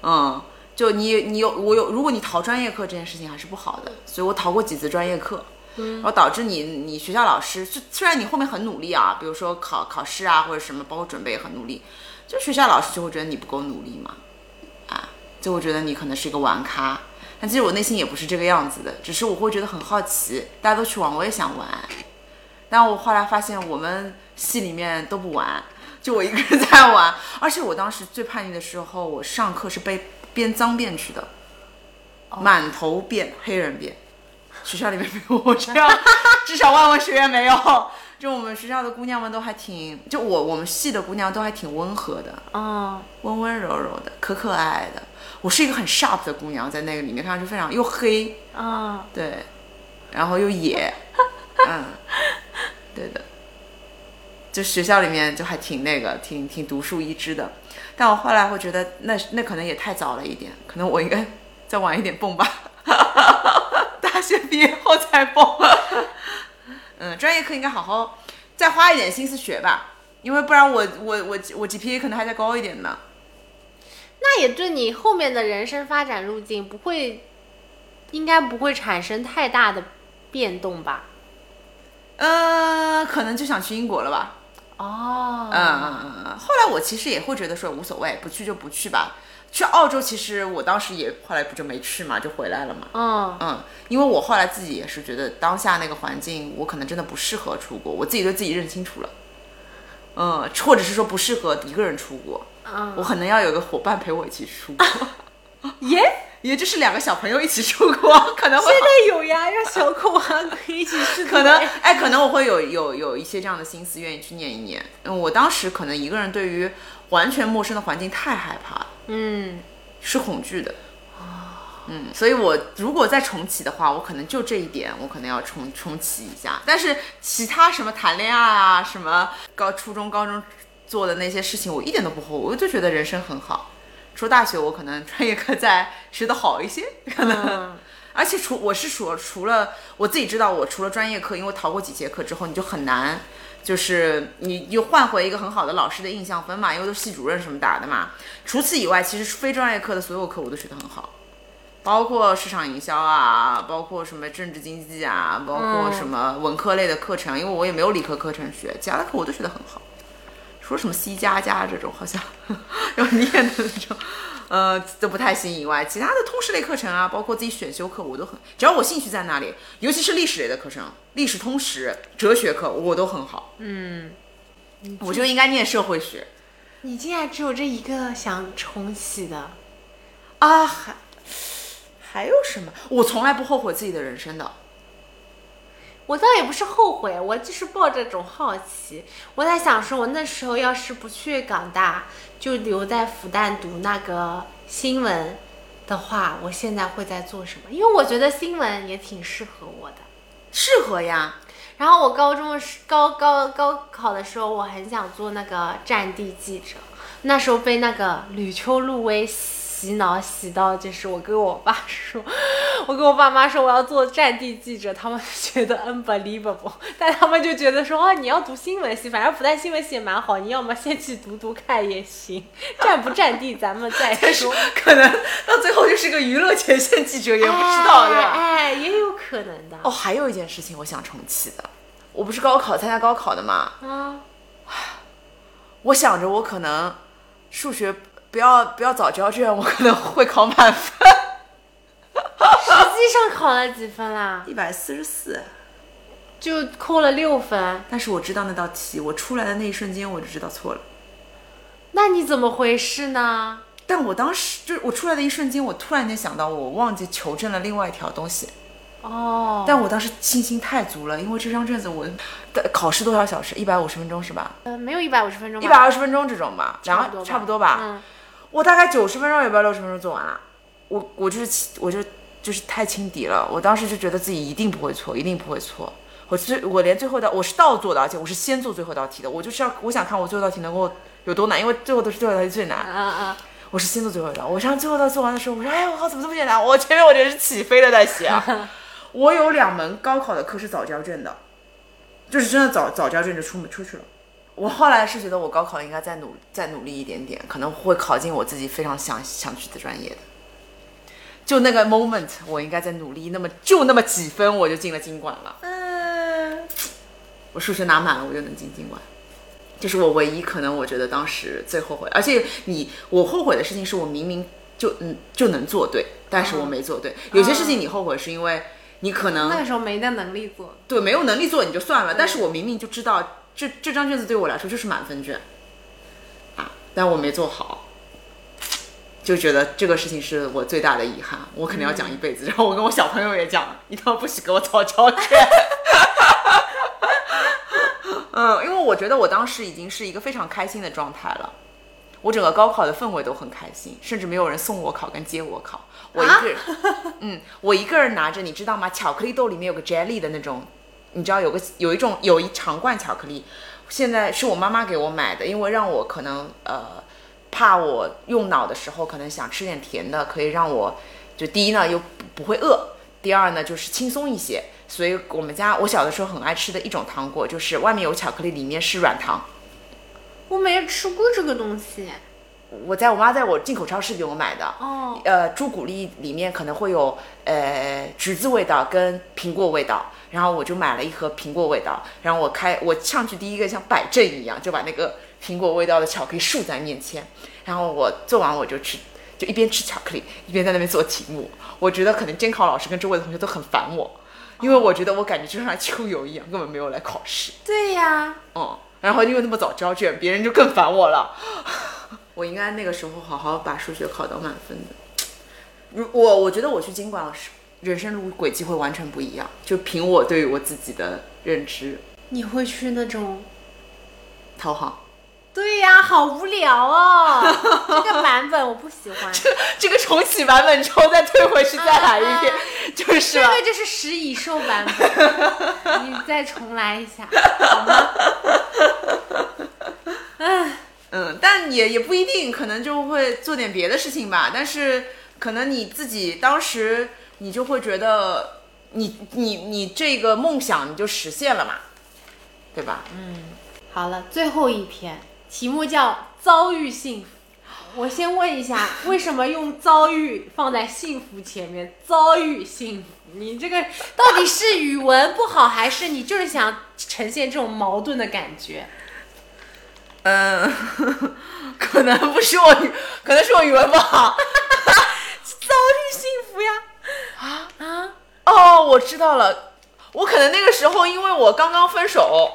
嗯，就你你有我有，如果你逃专业课这件事情还是不好的，所以我逃过几次专业课。然后导致你，你学校老师，虽虽然你后面很努力啊，比如说考考试啊或者什么，包括准备也很努力，就学校老师就会觉得你不够努力嘛，啊，就会觉得你可能是一个玩咖。但其实我内心也不是这个样子的，只是我会觉得很好奇，大家都去玩，我也想玩。但我后来发现我们系里面都不玩，就我一个人在玩。而且我当时最叛逆的时候，我上课是被编脏辫去的，满头辫，黑人辫。学校里面没有我这样，(laughs) 至少万文学院没有。就我们学校的姑娘们都还挺，就我我们系的姑娘都还挺温和的，哦，温温柔柔的，可可爱爱的。我是一个很 sharp 的姑娘，在那个里面看上去非常又黑，哦，对，然后又野，(laughs) 嗯，对的。就学校里面就还挺那个，挺挺独树一帜的。但我后来会觉得那那可能也太早了一点，可能我应该再晚一点蹦吧。(laughs) 大学毕业后才报。(laughs) 嗯，专业课应该好好再花一点心思学吧，因为不然我我我我 GPA 可能还再高一点呢。那也对你后面的人生发展路径不会，应该不会产生太大的变动吧？嗯，可能就想去英国了吧。哦，嗯嗯嗯嗯。后来我其实也会觉得说无所谓，不去就不去吧。去澳洲其实我当时也后来不就没去嘛，就回来了嘛。嗯嗯，因为我后来自己也是觉得当下那个环境，我可能真的不适合出国，我自己对自己认清楚了。嗯，或者是说不适合一个人出国，嗯，我可能要有个伙伴陪我一起出国，(laughs) 耶，也就是两个小朋友一起出国，可能会现在有呀，让小狗啊可以一起去，可能哎，可能我会有有有一些这样的心思，愿意去念一念。嗯，我当时可能一个人对于完全陌生的环境太害怕了，嗯，是恐惧的。嗯，所以我如果再重启的话，我可能就这一点，我可能要重重启一下。但是其他什么谈恋爱啊，什么高初中、高中做的那些事情，我一点都不后悔，我就觉得人生很好。除了大学，我可能专业课再学得好一些，可能。嗯 (laughs) 而且除我是说除了我自己知道，我除了专业课，因为逃过几节课之后，你就很难，就是你又换回一个很好的老师的印象分嘛，因为都是系主任什么打的嘛。除此以外，其实非专业课的所有课我都学得很好，包括市场营销啊，包括什么政治经济啊，包括什么文科类的课程，因为我也没有理科课程学，其他的课我都学得很好。说什么 C 加加这种好像 (laughs) 要念的那种，呃，都不太行以外，其他的通识类课程啊，包括自己选修课，我都很，只要我兴趣在那里，尤其是历史类的课程，历史通识、哲学课我都很好。嗯，我就应该念社会学你竟然只有这一个想重启的，啊，还还有什么？我从来不后悔自己的人生的。我倒也不是后悔，我就是抱着种好奇，我在想说，我那时候要是不去港大，就留在复旦读那个新闻的话，我现在会在做什么？因为我觉得新闻也挺适合我的。适合呀，然后我高中高高高考的时候，我很想做那个战地记者。那时候被那个吕秋露威洗脑洗到，就是我跟我爸说，我跟我爸妈说我要做战地记者，他们觉得 unbelievable，但他们就觉得说哦，你要读新闻系，反正复旦新闻系也蛮好，你要么先去读读看也行，战不战地 (laughs) 咱们再说。可能到最后就是个娱乐前线记者，也不知道对吧？哎，哎也有可能的。哦，还有一件事情我想重启的，我不是高考参加高考的嘛，啊，(sighs) 我想着我可能数学不要不要早交卷，我可能会考满分，(laughs) 实际上考了几分啦？一百四十四。就扣了六分。但是我知道那道题，我出来的那一瞬间我就知道错了。那你怎么回事呢？但我当时就是我出来的一瞬间，我突然间想到，我忘记求证了另外一条东西。哦，但我当时信心太足了，因为这张卷子我的考试多少小时？一百五十分钟是吧？呃，没有一百五十分钟，一百二十分钟这种吧，然后差不多吧。嗯，我大概九十分钟也不到六十分钟做完了。我我就是起我就就是太轻敌了，我当时就觉得自己一定不会错，一定不会错。我最我连最后一道我是倒做的，而且我是先做最后一道题的。我就是要我想看我最后一道题能够有多难，因为最后都是最后一道题最难。啊啊，我是先做最后一道，我上最后一道做完的时候，我说哎我靠怎么这么简单？我前面我觉得是起飞了在写啊。(laughs) 我有两门高考的课是早交卷的，就是真的早早交卷就出出去了。我后来是觉得我高考应该再努再努力一点点，可能会考进我自己非常想想去的专业的。就那个 moment，我应该再努力那么就那么几分，我就进了经管了。嗯，我数学拿满了，我就能进经管。这是我唯一可能我觉得当时最后悔，而且你我后悔的事情是我明明就嗯就能做对，但是我没做对。有些事情你后悔是因为你可能那个时候没那能力做。对，没有能力做你就算了，但是我明明就知道这这张卷子对我来说就是满分卷，啊，但我没做好，就觉得这个事情是我最大的遗憾，我肯定要讲一辈子。然后我跟我小朋友也讲，一定要不许给我抄交卷。(laughs) 嗯，因为我觉得我当时已经是一个非常开心的状态了，我整个高考的氛围都很开心，甚至没有人送我考跟接我考，我一个人，(laughs) 嗯，我一个人拿着，你知道吗？巧克力豆里面有个 jelly 的那种，你知道有个有一种有一长罐巧克力，现在是我妈妈给我买的，因为让我可能呃怕我用脑的时候可能想吃点甜的，可以让我就第一呢又不不会饿，第二呢就是轻松一些。所以我们家我小的时候很爱吃的一种糖果，就是外面有巧克力，里面是软糖。我没吃过这个东西。我在我妈在我进口超市给我买的，哦，呃，朱古力里面可能会有呃橘子味道跟苹果味道，然后我就买了一盒苹果味道，然后我开我上去第一个像摆阵一样，就把那个苹果味道的巧克力竖在面前，然后我做完我就吃，就一边吃巧克力一边在那边做题目。我觉得可能监考老师跟周围的同学都很烦我，因为我觉得我感觉就像秋游一样，根本没有来考试。对呀，嗯，然后因为那么早交卷，别人就更烦我了。我应该那个时候好好把数学考到满分的。如我我觉得我去经管是人生路轨迹会完全不一样，就凭我对于我自己的认知，你会去那种？投行。对呀，好无聊哦，(laughs) 这个版本我不喜欢。这 (laughs) 这个重启版本之后再退回去再来一遍，(laughs) 就是吧这个就是食蚁兽版本，你再重来一下好吗？唉，嗯，但也也不一定，可能就会做点别的事情吧。但是可能你自己当时你就会觉得你你你这个梦想你就实现了嘛，对吧？嗯好了，最后一篇题目叫遭遇幸福。我先问一下，为什么用遭遇放在幸福前面？遭遇幸福，你这个到底是语文不好，还是你就是想呈现这种矛盾的感觉？嗯，(laughs) 可能不是我语，可能是我语文不好。(laughs) 遭遇幸福呀！啊啊！哦，我知道了，我可能那个时候因为我刚刚分手，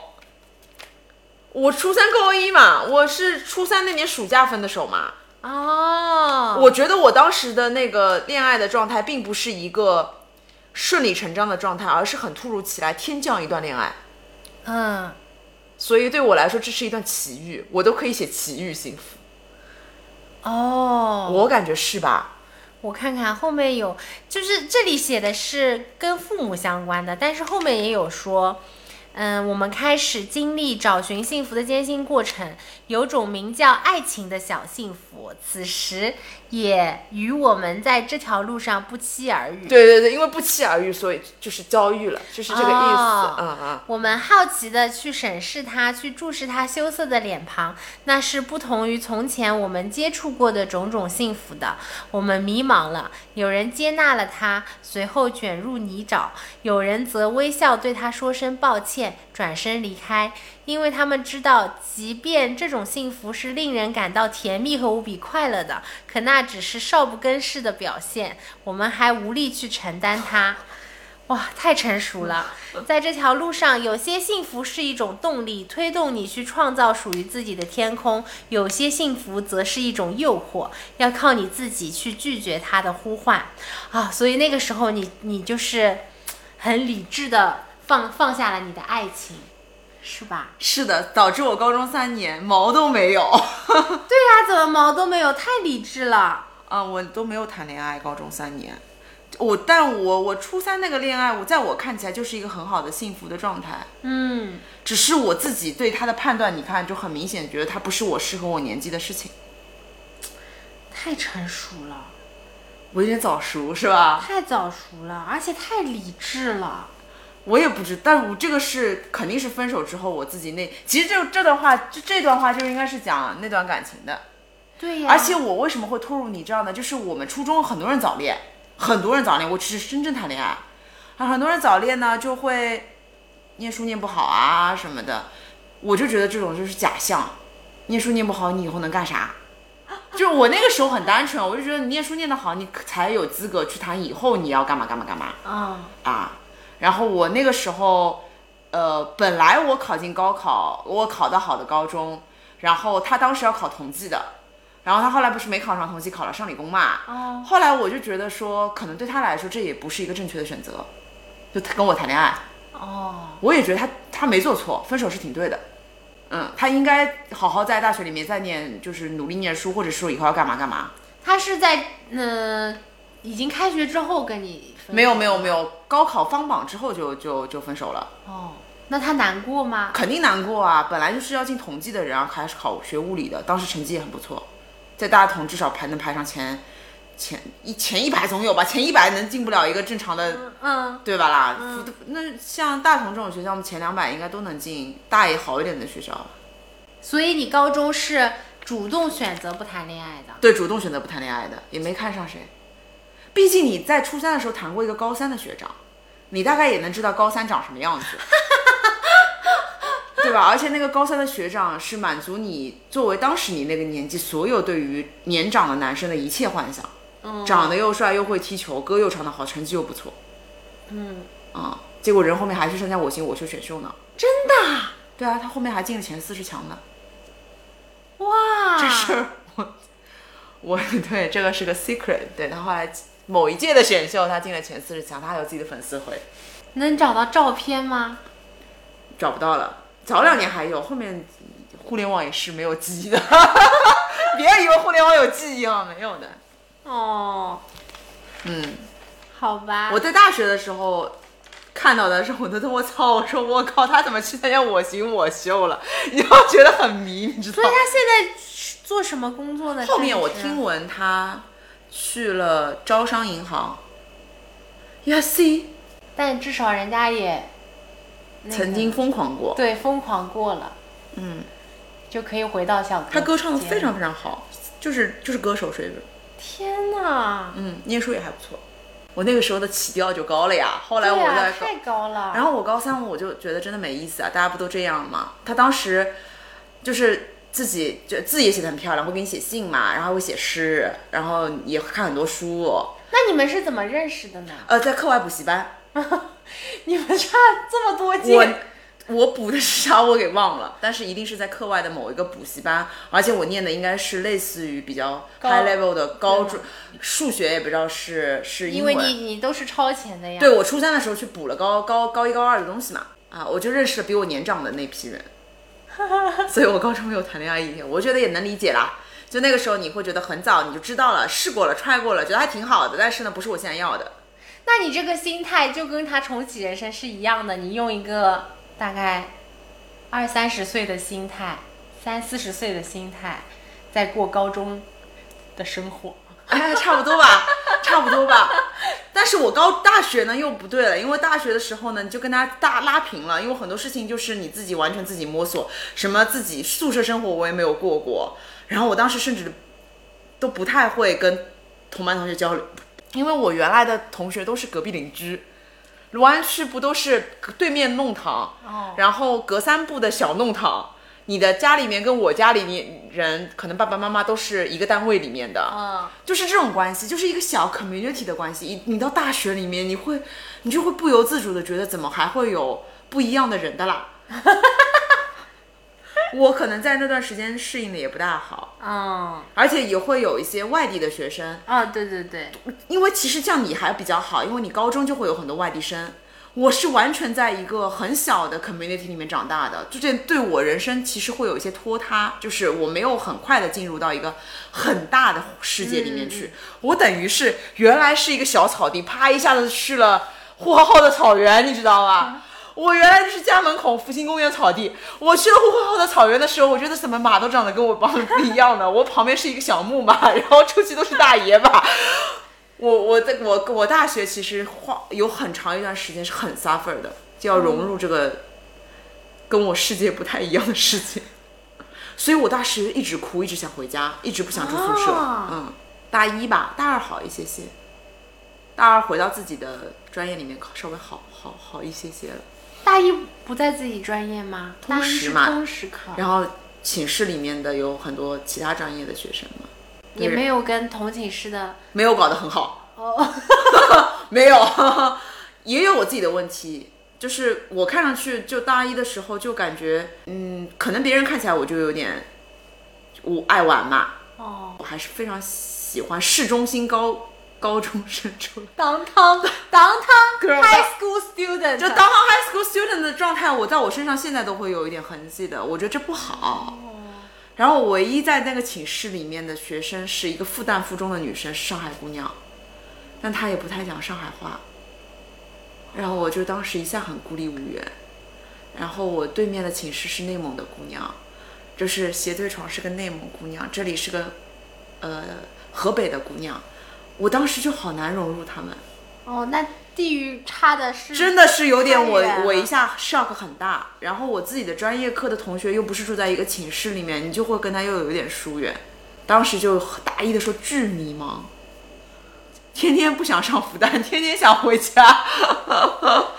我初三高一嘛，我是初三那年暑假分的手嘛。哦，我觉得我当时的那个恋爱的状态，并不是一个顺理成章的状态，而是很突如其来天降一段恋爱。嗯，所以对我来说，这是一段奇遇，我都可以写奇遇幸福。哦，我感觉是吧？我看看后面有，就是这里写的是跟父母相关的，但是后面也有说，嗯，我们开始经历找寻幸福的艰辛过程，有种名叫爱情的小幸福，此时也与我们在这条路上不期而遇。对对对，因为不期而遇，所以就是遭遇了，就是这个意思。哦嗯嗯。我们好奇的去审视他，去注视他羞涩的脸庞，那是不同于从前我们接触过的种种幸福的。我们迷茫了，有人接纳了他，随后卷入泥沼；有人则微笑对他说声抱歉，转身离开，因为他们知道，即便这种幸福是令人感到甜蜜和无比快乐的，可那只是少不更事的表现，我们还无力去承担它。哇，太成熟了！在这条路上，有些幸福是一种动力，推动你去创造属于自己的天空；有些幸福则是一种诱惑，要靠你自己去拒绝它的呼唤。啊，所以那个时候你你就是很理智的放放下了你的爱情，是吧？是的，导致我高中三年毛都没有。(laughs) 对呀、怎么毛都没有？太理智了。啊，我都没有谈恋爱，高中三年。我，但我我初三那个恋爱，我在我看起来就是一个很好的幸福的状态。嗯，只是我自己对他的判断，你看就很明显，觉得他不是我适合我年纪的事情。太成熟了，我有点早熟是吧？太早熟了，而且太理智了。我也不知，但我这个是肯定是分手之后我自己那，其实这这段话，就这段话就应该是讲那段感情的。对呀、而且我为什么会拖入你这样呢？就是我们初中很多人早恋，很多人早恋，我只是真正谈恋爱，啊，很多人早恋呢就会念书念不好啊什么的，我就觉得这种就是假象，念书念不好你以后能干啥？就我那个时候很单纯，我就觉得你念书念得好，你才有资格去谈以后你要干嘛干嘛干嘛嗯啊。然后我那个时候，呃，本来我考进高考，我考到好的高中，然后他当时要考同济的，然后他后来不是没考上同济，考了上理工嘛。哦后来我就觉得说，可能对他来说这也不是一个正确的选择，就他跟我谈恋爱，哦，我也觉得他他没做错，分手是挺对的。嗯，他应该好好在大学里面再念，就是努力念书，或者说以后要干嘛干嘛。他是在嗯、呃已经开学之后跟你没有没有没有，高考放榜之后就就就分手了，哦，那他难过吗？肯定难过啊！本来就是要进统计的人，然后还是考学物理的，当时成绩也很不错，在大同至少排能排上前前一前一百总有吧，前一百能进不了一个正常的嗯，对吧啦？那像大同这种学校，我们前两百应该都能进大一好一点的学校。所以你高中是主动选择不谈恋爱的。对，主动选择不谈恋爱的，也没看上谁。毕竟你在初三的时候谈过一个高三的学长，你大概也能知道高三长什么样子，对吧？而且那个高三的学长是满足你作为当时你那个年纪所有对于年长的男生的一切幻想，嗯长得又帅又会踢球，歌又唱得好，成绩又不错，嗯，啊、结果人后面还是参加我行我秀选秀呢。真的啊对啊，他后面还进了前四十强呢。哇，这事儿我我 (laughs) 对这个是个 secret。对他后来某一届的选秀，他进了前四十强，他还有自己的粉丝会，能找到照片吗？找不到了。早两年还有，后面互联网也是没有记忆的。(laughs) 别以为互联网有记忆啊，没有的。哦，嗯，好吧，我在大学的时候看到的时候，我都说我操，我说我靠，他怎么去参加我行我秀了？(laughs) 你要觉得很迷，你知道吗所以？他现在做什么工作呢？后面我听闻他去了招商银行，呀 C 但至少人家也、那个曾经疯狂过，对疯狂过了，嗯，就可以回到小他歌唱的非常非常好，就是就是歌手水准，天哪！嗯，念书也还不错。我那个时候的起调就高了呀，后来我太高了。然后我高三我就觉得真的没意思啊，大家不都这样吗？他当时就是自己就字也写的很漂亮，会给你写信嘛，然后会写诗，然后也看很多书。那你们是怎么认识的呢？呃，在课外补习班，(laughs) 你们差这么多我届，我补的是啥我给忘了，但是一定是在课外的某一个补习班，而且我念的应该是类似于比较 high level 的高对中，数学也不知道是是。因为你你都是超前的呀。对我初三的时候去补了高高高一高二的东西嘛，啊，我就认识了比我年长的那批人，(laughs) 所以我高中没有谈恋爱一天，我觉得也能理解啦。就那个时候你会觉得很早你就知道了，试过了踹过了，觉得还挺好的，但是呢，不是我现在要的。那你这个心态就跟他重启人生是一样的，你用一个大概二三十岁的心态，三四十岁的心态，在过高中的生活。哎，差不多吧，差不多吧。但是我高大学呢又不对了，因为大学的时候呢，你就跟他大拉平了，因为很多事情就是你自己完全自己摸索，什么自己宿舍生活我也没有过过，然后我当时甚至都不太会跟同班同学交流，因为我原来的同学都是隔壁邻居。卢湾区不都是对面弄堂，哦然后隔三步的小弄堂，你的家里面跟我家里面人可能爸爸妈妈都是一个单位里面的，嗯，就是这种关系，就是一个小 community 的关系。你你到大学里面，你会你就会不由自主的觉得，怎么还会有不一样的人的啦？(laughs) 我可能在那段时间适应的也不大好，嗯，而且也会有一些外地的学生，啊，对对对，因为其实像你还比较好，因为你高中就会有很多外地生。我是完全在一个很小的 community 里面长大的，就这对我人生其实会有一些拖沓，就是我没有很快的进入到一个很大的世界里面去。我等于是原来是一个小草地，啪一下子去了呼和浩特草原，你知道吗？我原来就是家门口复兴公园草地，我去了呼和浩特草原的时候，我觉得怎么马都长得跟我帮不一样的，我旁边是一个小木马，然后出去都是大爷马。我我在我我大学其实花有很长一段时间是很 suffer 的，就要融入这个跟我世界不太一样的世界，所以我大学一直哭，一直想回家，一直不想住宿舍。啊嗯，大一吧，大二好一些些，大二回到自己的专业里面，稍微好好好一些些了。大一不在自己专业吗？通识嘛通识课，然后寝室里面的有很多其他专业的学生嘛，也没有跟同寝室的没有搞得很好。哦，(laughs) 没有，(laughs) 也有我自己的问题。就是我看上去就大一的时候就感觉，嗯，可能别人看起来我就有点，我爱玩嘛，哦，我还是非常喜欢市中心高 (laughs) 高中生出来。downtown downtown Girl high school student，就当 high school student 的状态，我在我身上现在都会有一点痕迹的，我觉得这不好。然后唯一在那个寝室里面的学生是一个复旦附中的女生，是上海姑娘，但她也不太讲上海话。然后我就当时一下很孤立无援。然后我对面的寝室是内蒙的姑娘，就是斜对床是个内蒙姑娘，这里是个呃河北的姑娘，我当时就好难融入他们。哦，那地域差的是真的是有点我我一下 shock 很大，然后我自己的专业课的同学又不是住在一个寝室里面，你就会跟他又有一点疏远。当时就大一的时候巨迷茫，天天不想上复旦，天天想回家。哦，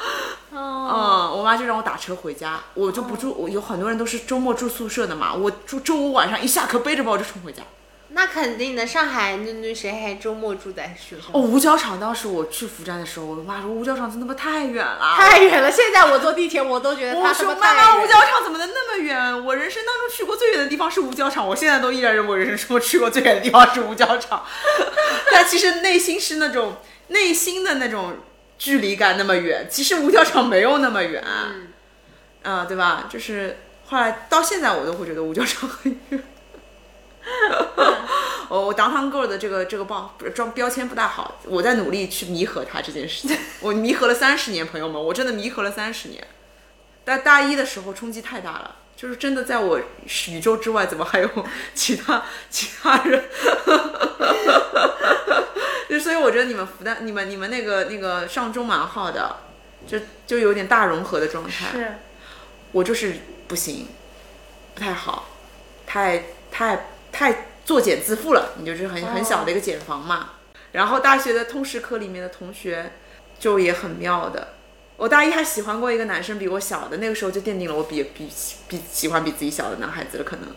嗯，我妈就让我打车回家，我就不住。我有很多人都是周末住宿舍的嘛，我周周五晚上一下课背着包就冲回家。那肯定的，上海那那谁还周末住在学校？哦，五角场当时我去福站的时候，我妈说五角场真他妈太远了，太远了，现在我坐地铁我都觉得他说妈妈，五角场怎么能那么远？我人生当中去过最远的地方是五角场，我现在都依然认为人生中去过最远的地方是五角场。(laughs) 但其实内心是那种内心的那种距离感那么远，其实五角场没有那么远，嗯嗯，对吧？就是后来到现在我都会觉得五角场很远。(laughs) 我我 downtown girl 的这个这个报装标签不大好，我在努力去弥合它这件事情。(laughs) 我弥合了三十年，朋友们，我真的弥合了三十年。但大一的时候冲击太大了，就是真的在我宇宙之外，怎么还有 (laughs) 其他其他人？就所以我我觉得你们复旦、你们、你们那个那个上中蛮好的，就就有点大融合的状态。是，我就是不行，不太好，太太太作茧自缚了。你就是很很小的一个茧房嘛。然后大学的通识课里面的同学就也很妙的。我大一还喜欢过一个男生，比我小的，那个时候就奠定了我比比比喜欢比自己小的男孩子了。可能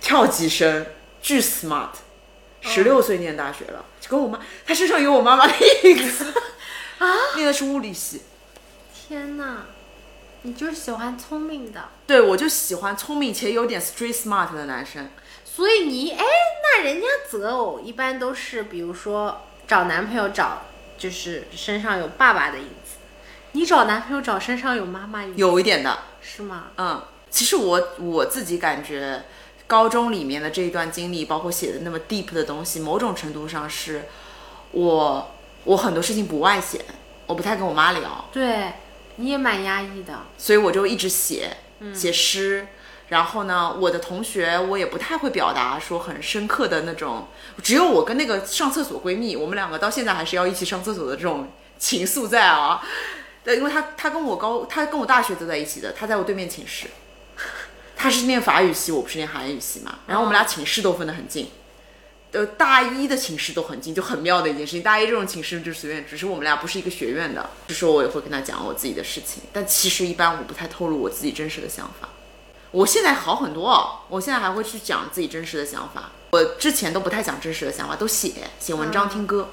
跳级生，巨 smart，十六岁念大学了，就跟我妈，他身上有我妈妈的影子啊，念的是物理系。天哪，你就是喜欢聪明的，对，我就喜欢聪明且有点 street smart 的男生。所以你哎，那人家择偶一般都是，比如说找男朋友找就是身上有爸爸的影子，你找男朋友找身上有妈妈影子，有一点的，是吗？嗯，其实我我自己感觉，高中里面的这一段经历，包括写的那么 deep 的东西，某种程度上是我我很多事情不外显，我不太跟我妈聊，对，你也蛮压抑的，所以我就一直写写诗。然后呢，我的同学我也不太会表达说很深刻的那种，只有我跟那个上厕所闺蜜，我们两个到现在还是要一起上厕所的这种情愫在啊。对，因为她她跟我高，她跟我大学都在一起的，她在我对面寝室。她是念法语系，我不是念韩语系嘛，然后我们俩寝室都分得很近，呃，大一的寝室都很近，就很妙的一件事情。大一这种寝室就随便，只是我们俩不是一个学院的，就说我也会跟她讲我自己的事情，但其实一般我不太透露我自己真实的想法。我现在好很多哦，我现在还会去讲自己真实的想法。我之前都不太讲真实的想法，都写写文章、听歌，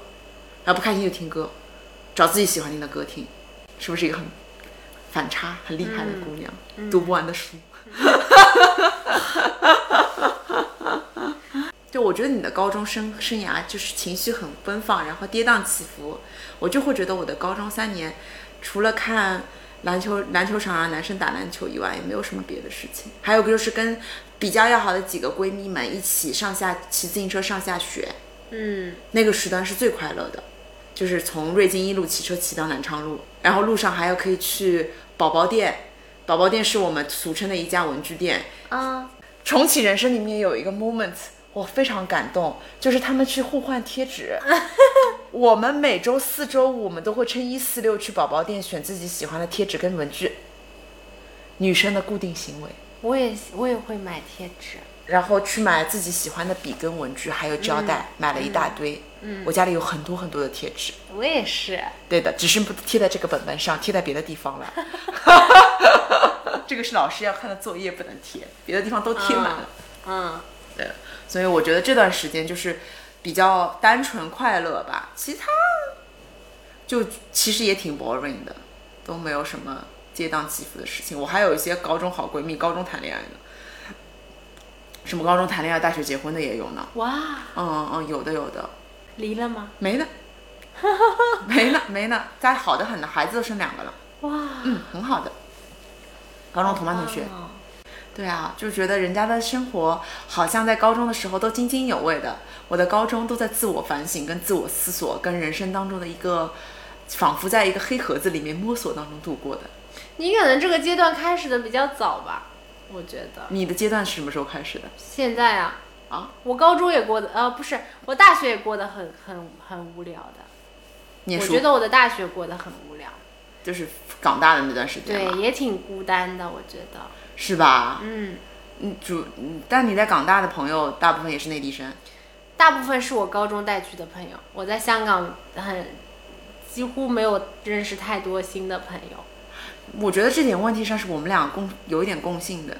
然后不开心就听歌，找自己喜欢听的歌听，是不是一个很反差、很厉害的姑娘？读不完的书。(laughs) 就我觉得你的高中生生涯就是情绪很奔放，然后跌宕起伏。我就会觉得我的高中三年，除了看。篮球篮球场上男生打篮球以外，也没有什么别的事情。还有个就是跟比较要好的几个闺蜜们一起上下骑自行车上下学，嗯，那个时段是最快乐的，就是从瑞金一路骑车骑到南昌路，然后路上还要可以去宝宝店，宝宝店是我们俗称的一家文具店。啊，重启人生里面有一个 moment。我非常感动，就是他们去互换贴纸。(laughs) 我们每周四周五，我们都会趁一四六去宝宝店选自己喜欢的贴纸跟文具。女生的固定行为。我也我也会买贴纸，然后去买自己喜欢的笔跟文具，还有胶带，买了一大堆。嗯，我家里有很多很多的贴纸。我也是。对的，只是不贴在这个本本上，贴在别的地方了。(laughs) (laughs) 这个是老师要看的作业，不能贴，别的地方都贴满了。嗯，对。所以我觉得这段时间就是比较单纯快乐吧，其他就其实也挺 boring 的，都没有什么跌宕起伏的事情。我还有一些高中好闺蜜，高中谈恋爱的，什么高中谈恋爱、大学结婚的也有呢。哇，嗯嗯，有的有的。离了吗？没呢，没 (laughs) 呢没呢，家好的很呢，孩子都生两个了。哇，嗯，很好的，高中同班同学。对啊，就觉得人家的生活好像在高中的时候都津津有味的，我的高中都在自我反省、跟自我思索、跟人生当中的一个，仿佛在一个黑盒子里面摸索当中度过的。你可能这个阶段开始的比较早吧，我觉得。你的阶段是什么时候开始的？现在啊。啊。我高中也过的，呃，不是，我大学也过得很很很无聊的。我觉得我的大学过得很无聊。就是港大的那段时间。对，也挺孤单的，我觉得。是吧？嗯，嗯，主，但你在港大的朋友大部分也是内地生，大部分是我高中带去的朋友。我在香港很几乎没有认识太多新的朋友。我觉得这点问题上是我们俩共有一点共性的，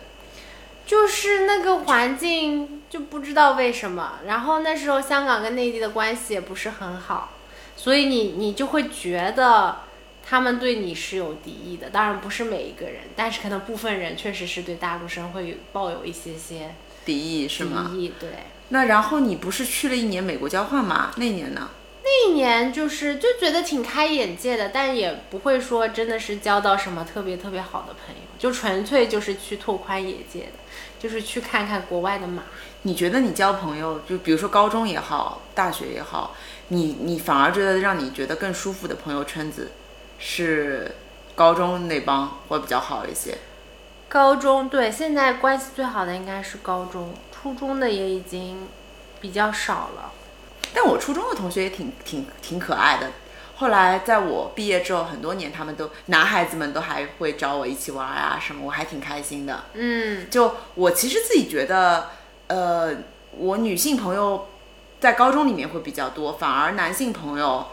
就是那个环境就不知道为什么，然后那时候香港跟内地的关系也不是很好，所以你你就会觉得。他们对你是有敌意的，当然不是每一个人，但是可能部分人确实是对大陆生会抱有一些些敌意，是吗？敌意，对。那然后你不是去了一年美国交换吗？那年呢？那一年就是就觉得挺开眼界的，但也不会说真的是交到什么特别特别好的朋友，就纯粹就是去拓宽眼界的，就是去看看国外的马。你觉得你交朋友，就比如说高中也好，大学也好，你你反而觉得让你觉得更舒服的朋友圈子？是高中那帮会比较好一些。高中对，现在关系最好的应该是高中，初中的也已经比较少了。但我初中的同学也挺挺挺可爱的。后来在我毕业之后很多年，他们都男孩子们都还会找我一起玩啊什么，我还挺开心的。嗯就我其实自己觉得，呃，我女性朋友在高中里面会比较多，反而男性朋友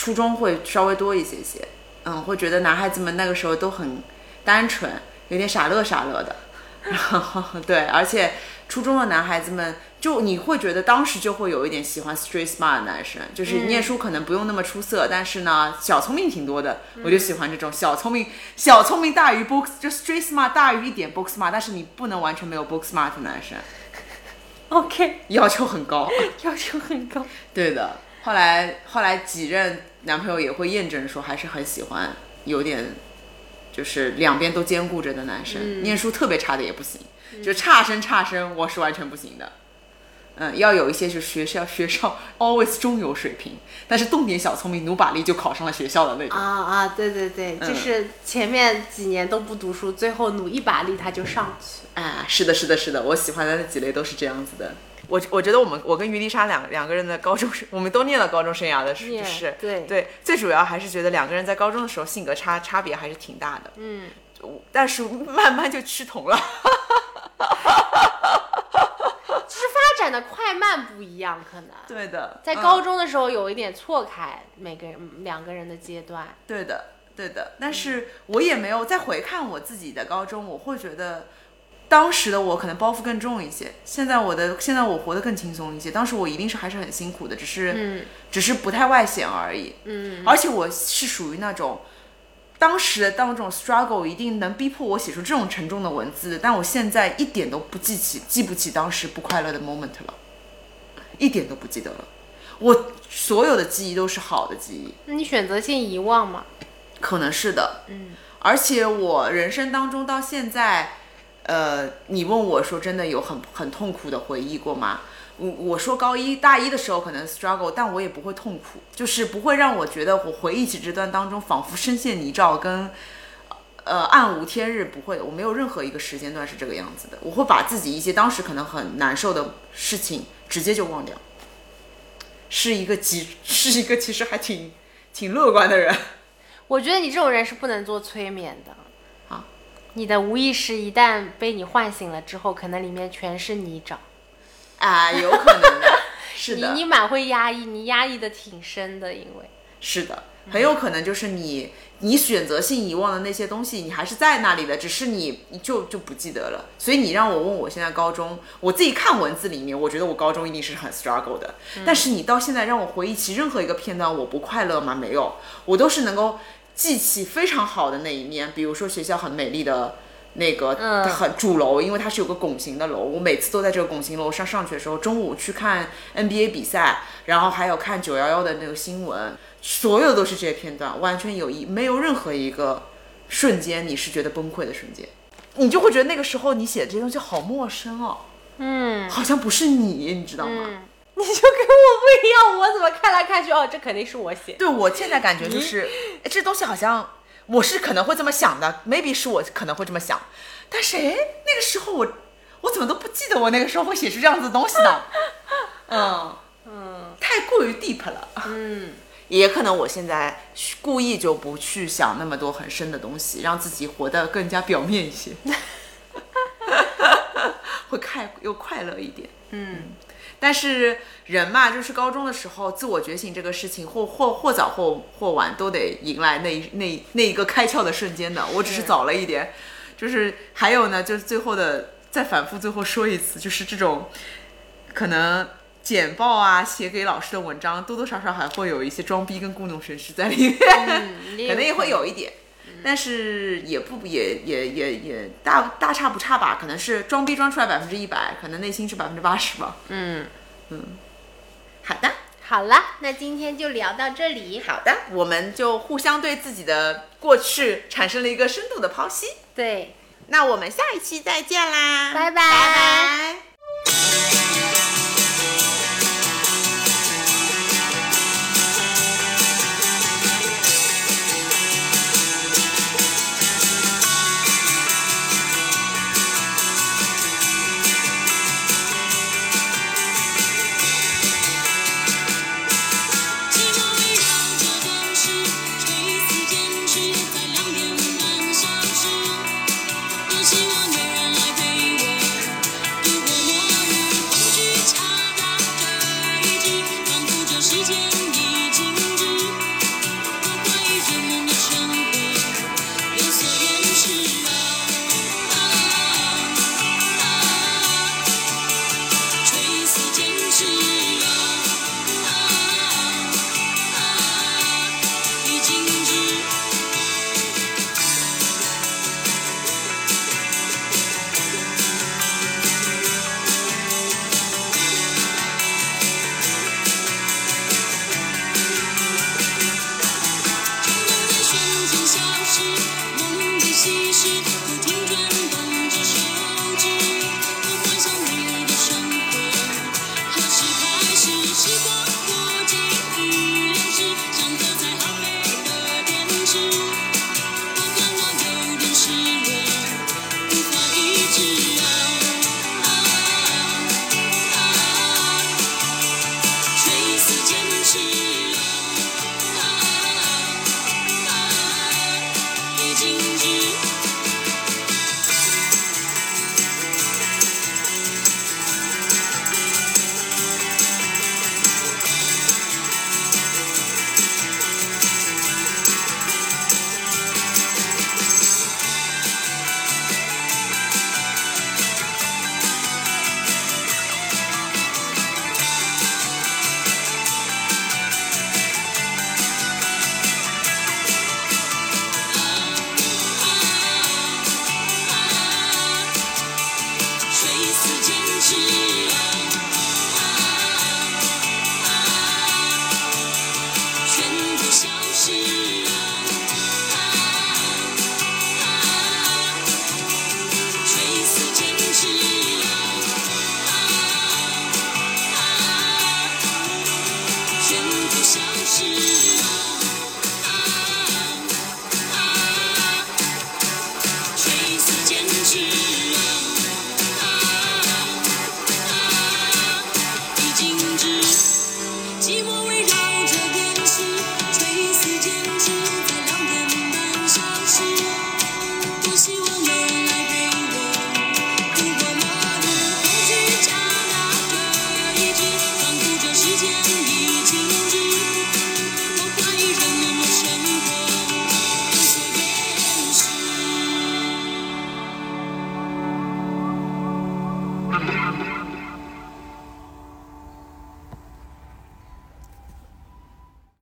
初中会稍微多一些些。嗯，会觉得男孩子们那个时候都很单纯，有点傻乐傻乐的。(laughs) 然后对，而且初中的男孩子们，就你会觉得当时就会有一点喜欢 street smart 的男生，就是念书可能不用那么出色，但是呢小聪明挺多的，我就喜欢这种小聪明，小聪明大于 book 就 street smart 大于一点 book smart，但是你不能完全没有 book smart 的男生，，(laughs) OK，要求很高。(laughs) 要求很高。对的，后来后来几任男朋友也会验证说，还是很喜欢有点就是两边都兼顾着的男生，念书特别差的也不行，就差生差生我是完全不行的。嗯，要有一些就是学校学校 (laughs) always 中游水平，但是动点小聪明，努把力就考上了学校的那种。啊啊，对对对，就是前面几年都不读书，最后努一把力他就上去。哎，是的，是的，是的，我喜欢的那几类都是这样子的。我我觉得我们我跟于丽莎两两个人的高中生，我们都念了高中生涯的是念是，对对，最主要还是觉得两个人在高中的时候性格差差别还是挺大的，嗯，但是慢慢就趋同了。(laughs) 就是发展的快慢不一样，可能对的，在嗯高中的时候有一点错开每个人两个人的阶段。对的，对的。但是我也没有再回看我自己的高中，我会觉得当时的我可能包袱更重一些。现在我的现在我活得更轻松一些。当时我一定是还是很辛苦的，只是、嗯只是不太外显而已。嗯，而且我是属于那种。当时的当种 struggle 一定能逼迫我写出这种沉重的文字，但我现在一点都不记起，记不起当时不快乐的 moment 了，一点都不记得了。我所有的记忆都是好的记忆，那你选择性遗忘吗？可能是的，嗯，而且我人生当中到现在，呃，你问我说真的有很很痛苦的回忆过吗？我我说高一大一的时候可能 struggle，但我也不会痛苦，就是不会让我觉得我回忆起这段当中仿佛深陷泥沼跟。呃，暗无天日不会，我没有任何一个时间段是这个样子的。我会把自己一些当时可能很难受的事情直接就忘掉，是一个极是一个其实还挺挺乐观的人。我觉得你这种人是不能做催眠的。啊，你的无意识一旦被你唤醒了之后，可能里面全是泥沼。啊，有可能的，(laughs) 是的，你你蛮会压抑，你压抑的挺深的，因为是的，很有可能就是你你选择性遗忘的那些东西，你还是在那里的，只是你你就就不记得了。所以你让我问我现在高中，我自己看文字里面，我觉得我高中一定是很 struggle 的。但是你到现在让我回忆起任何一个片段，我不快乐吗？没有，我都是能够记起非常好的那一面，比如说学校很美丽的。那个嗯很主楼，因为它是有个拱形的楼，我每次都在这个拱形楼上上学的时候，中午去看 NBA 比赛，然后还有看九幺幺的那个新闻，所有都是这些片段，完全有一没有任何一个瞬间你是觉得崩溃的瞬间，你就会觉得那个时候你写的这些东西好陌生哦，嗯好像不是你，你知道吗？嗯，你就跟我不一样，我怎么看来看去，哦，这肯定是我写的。对我现在感觉就是，哎这东西好像我是可能会这么想的，maybe 是我可能会这么想，但是哎，那个时候我我怎么都不记得我那个时候会写出这样子的东西呢？(laughs) 嗯嗯，太过于 deep 了。嗯，(laughs) 也可能我现在故意就不去想那么多很深的东西，让自己活得更加表面一些，(laughs) 会快又快乐一点。嗯，但是人嘛，就是高中的时候，自我觉醒这个事情，或或或早或或晚，都得迎来那一那那一个开窍的瞬间的。我只是是早了一点，就是还有呢，就是最后的再反复最后说一次，就是这种可能简报啊，写给老师的文章，多多少少还会有一些装逼跟故弄玄虚在里面，嗯 (laughs) 可能也会有一点。但是也不也也也也大大差不差吧，可能是装逼装出来百分之一百，可能内心是百分之八十吧。嗯嗯，好的，好了，那今天就聊到这里。好的，我们就互相对自己的过去产生了一个深度的剖析。对，那我们下一期再见啦，拜拜拜拜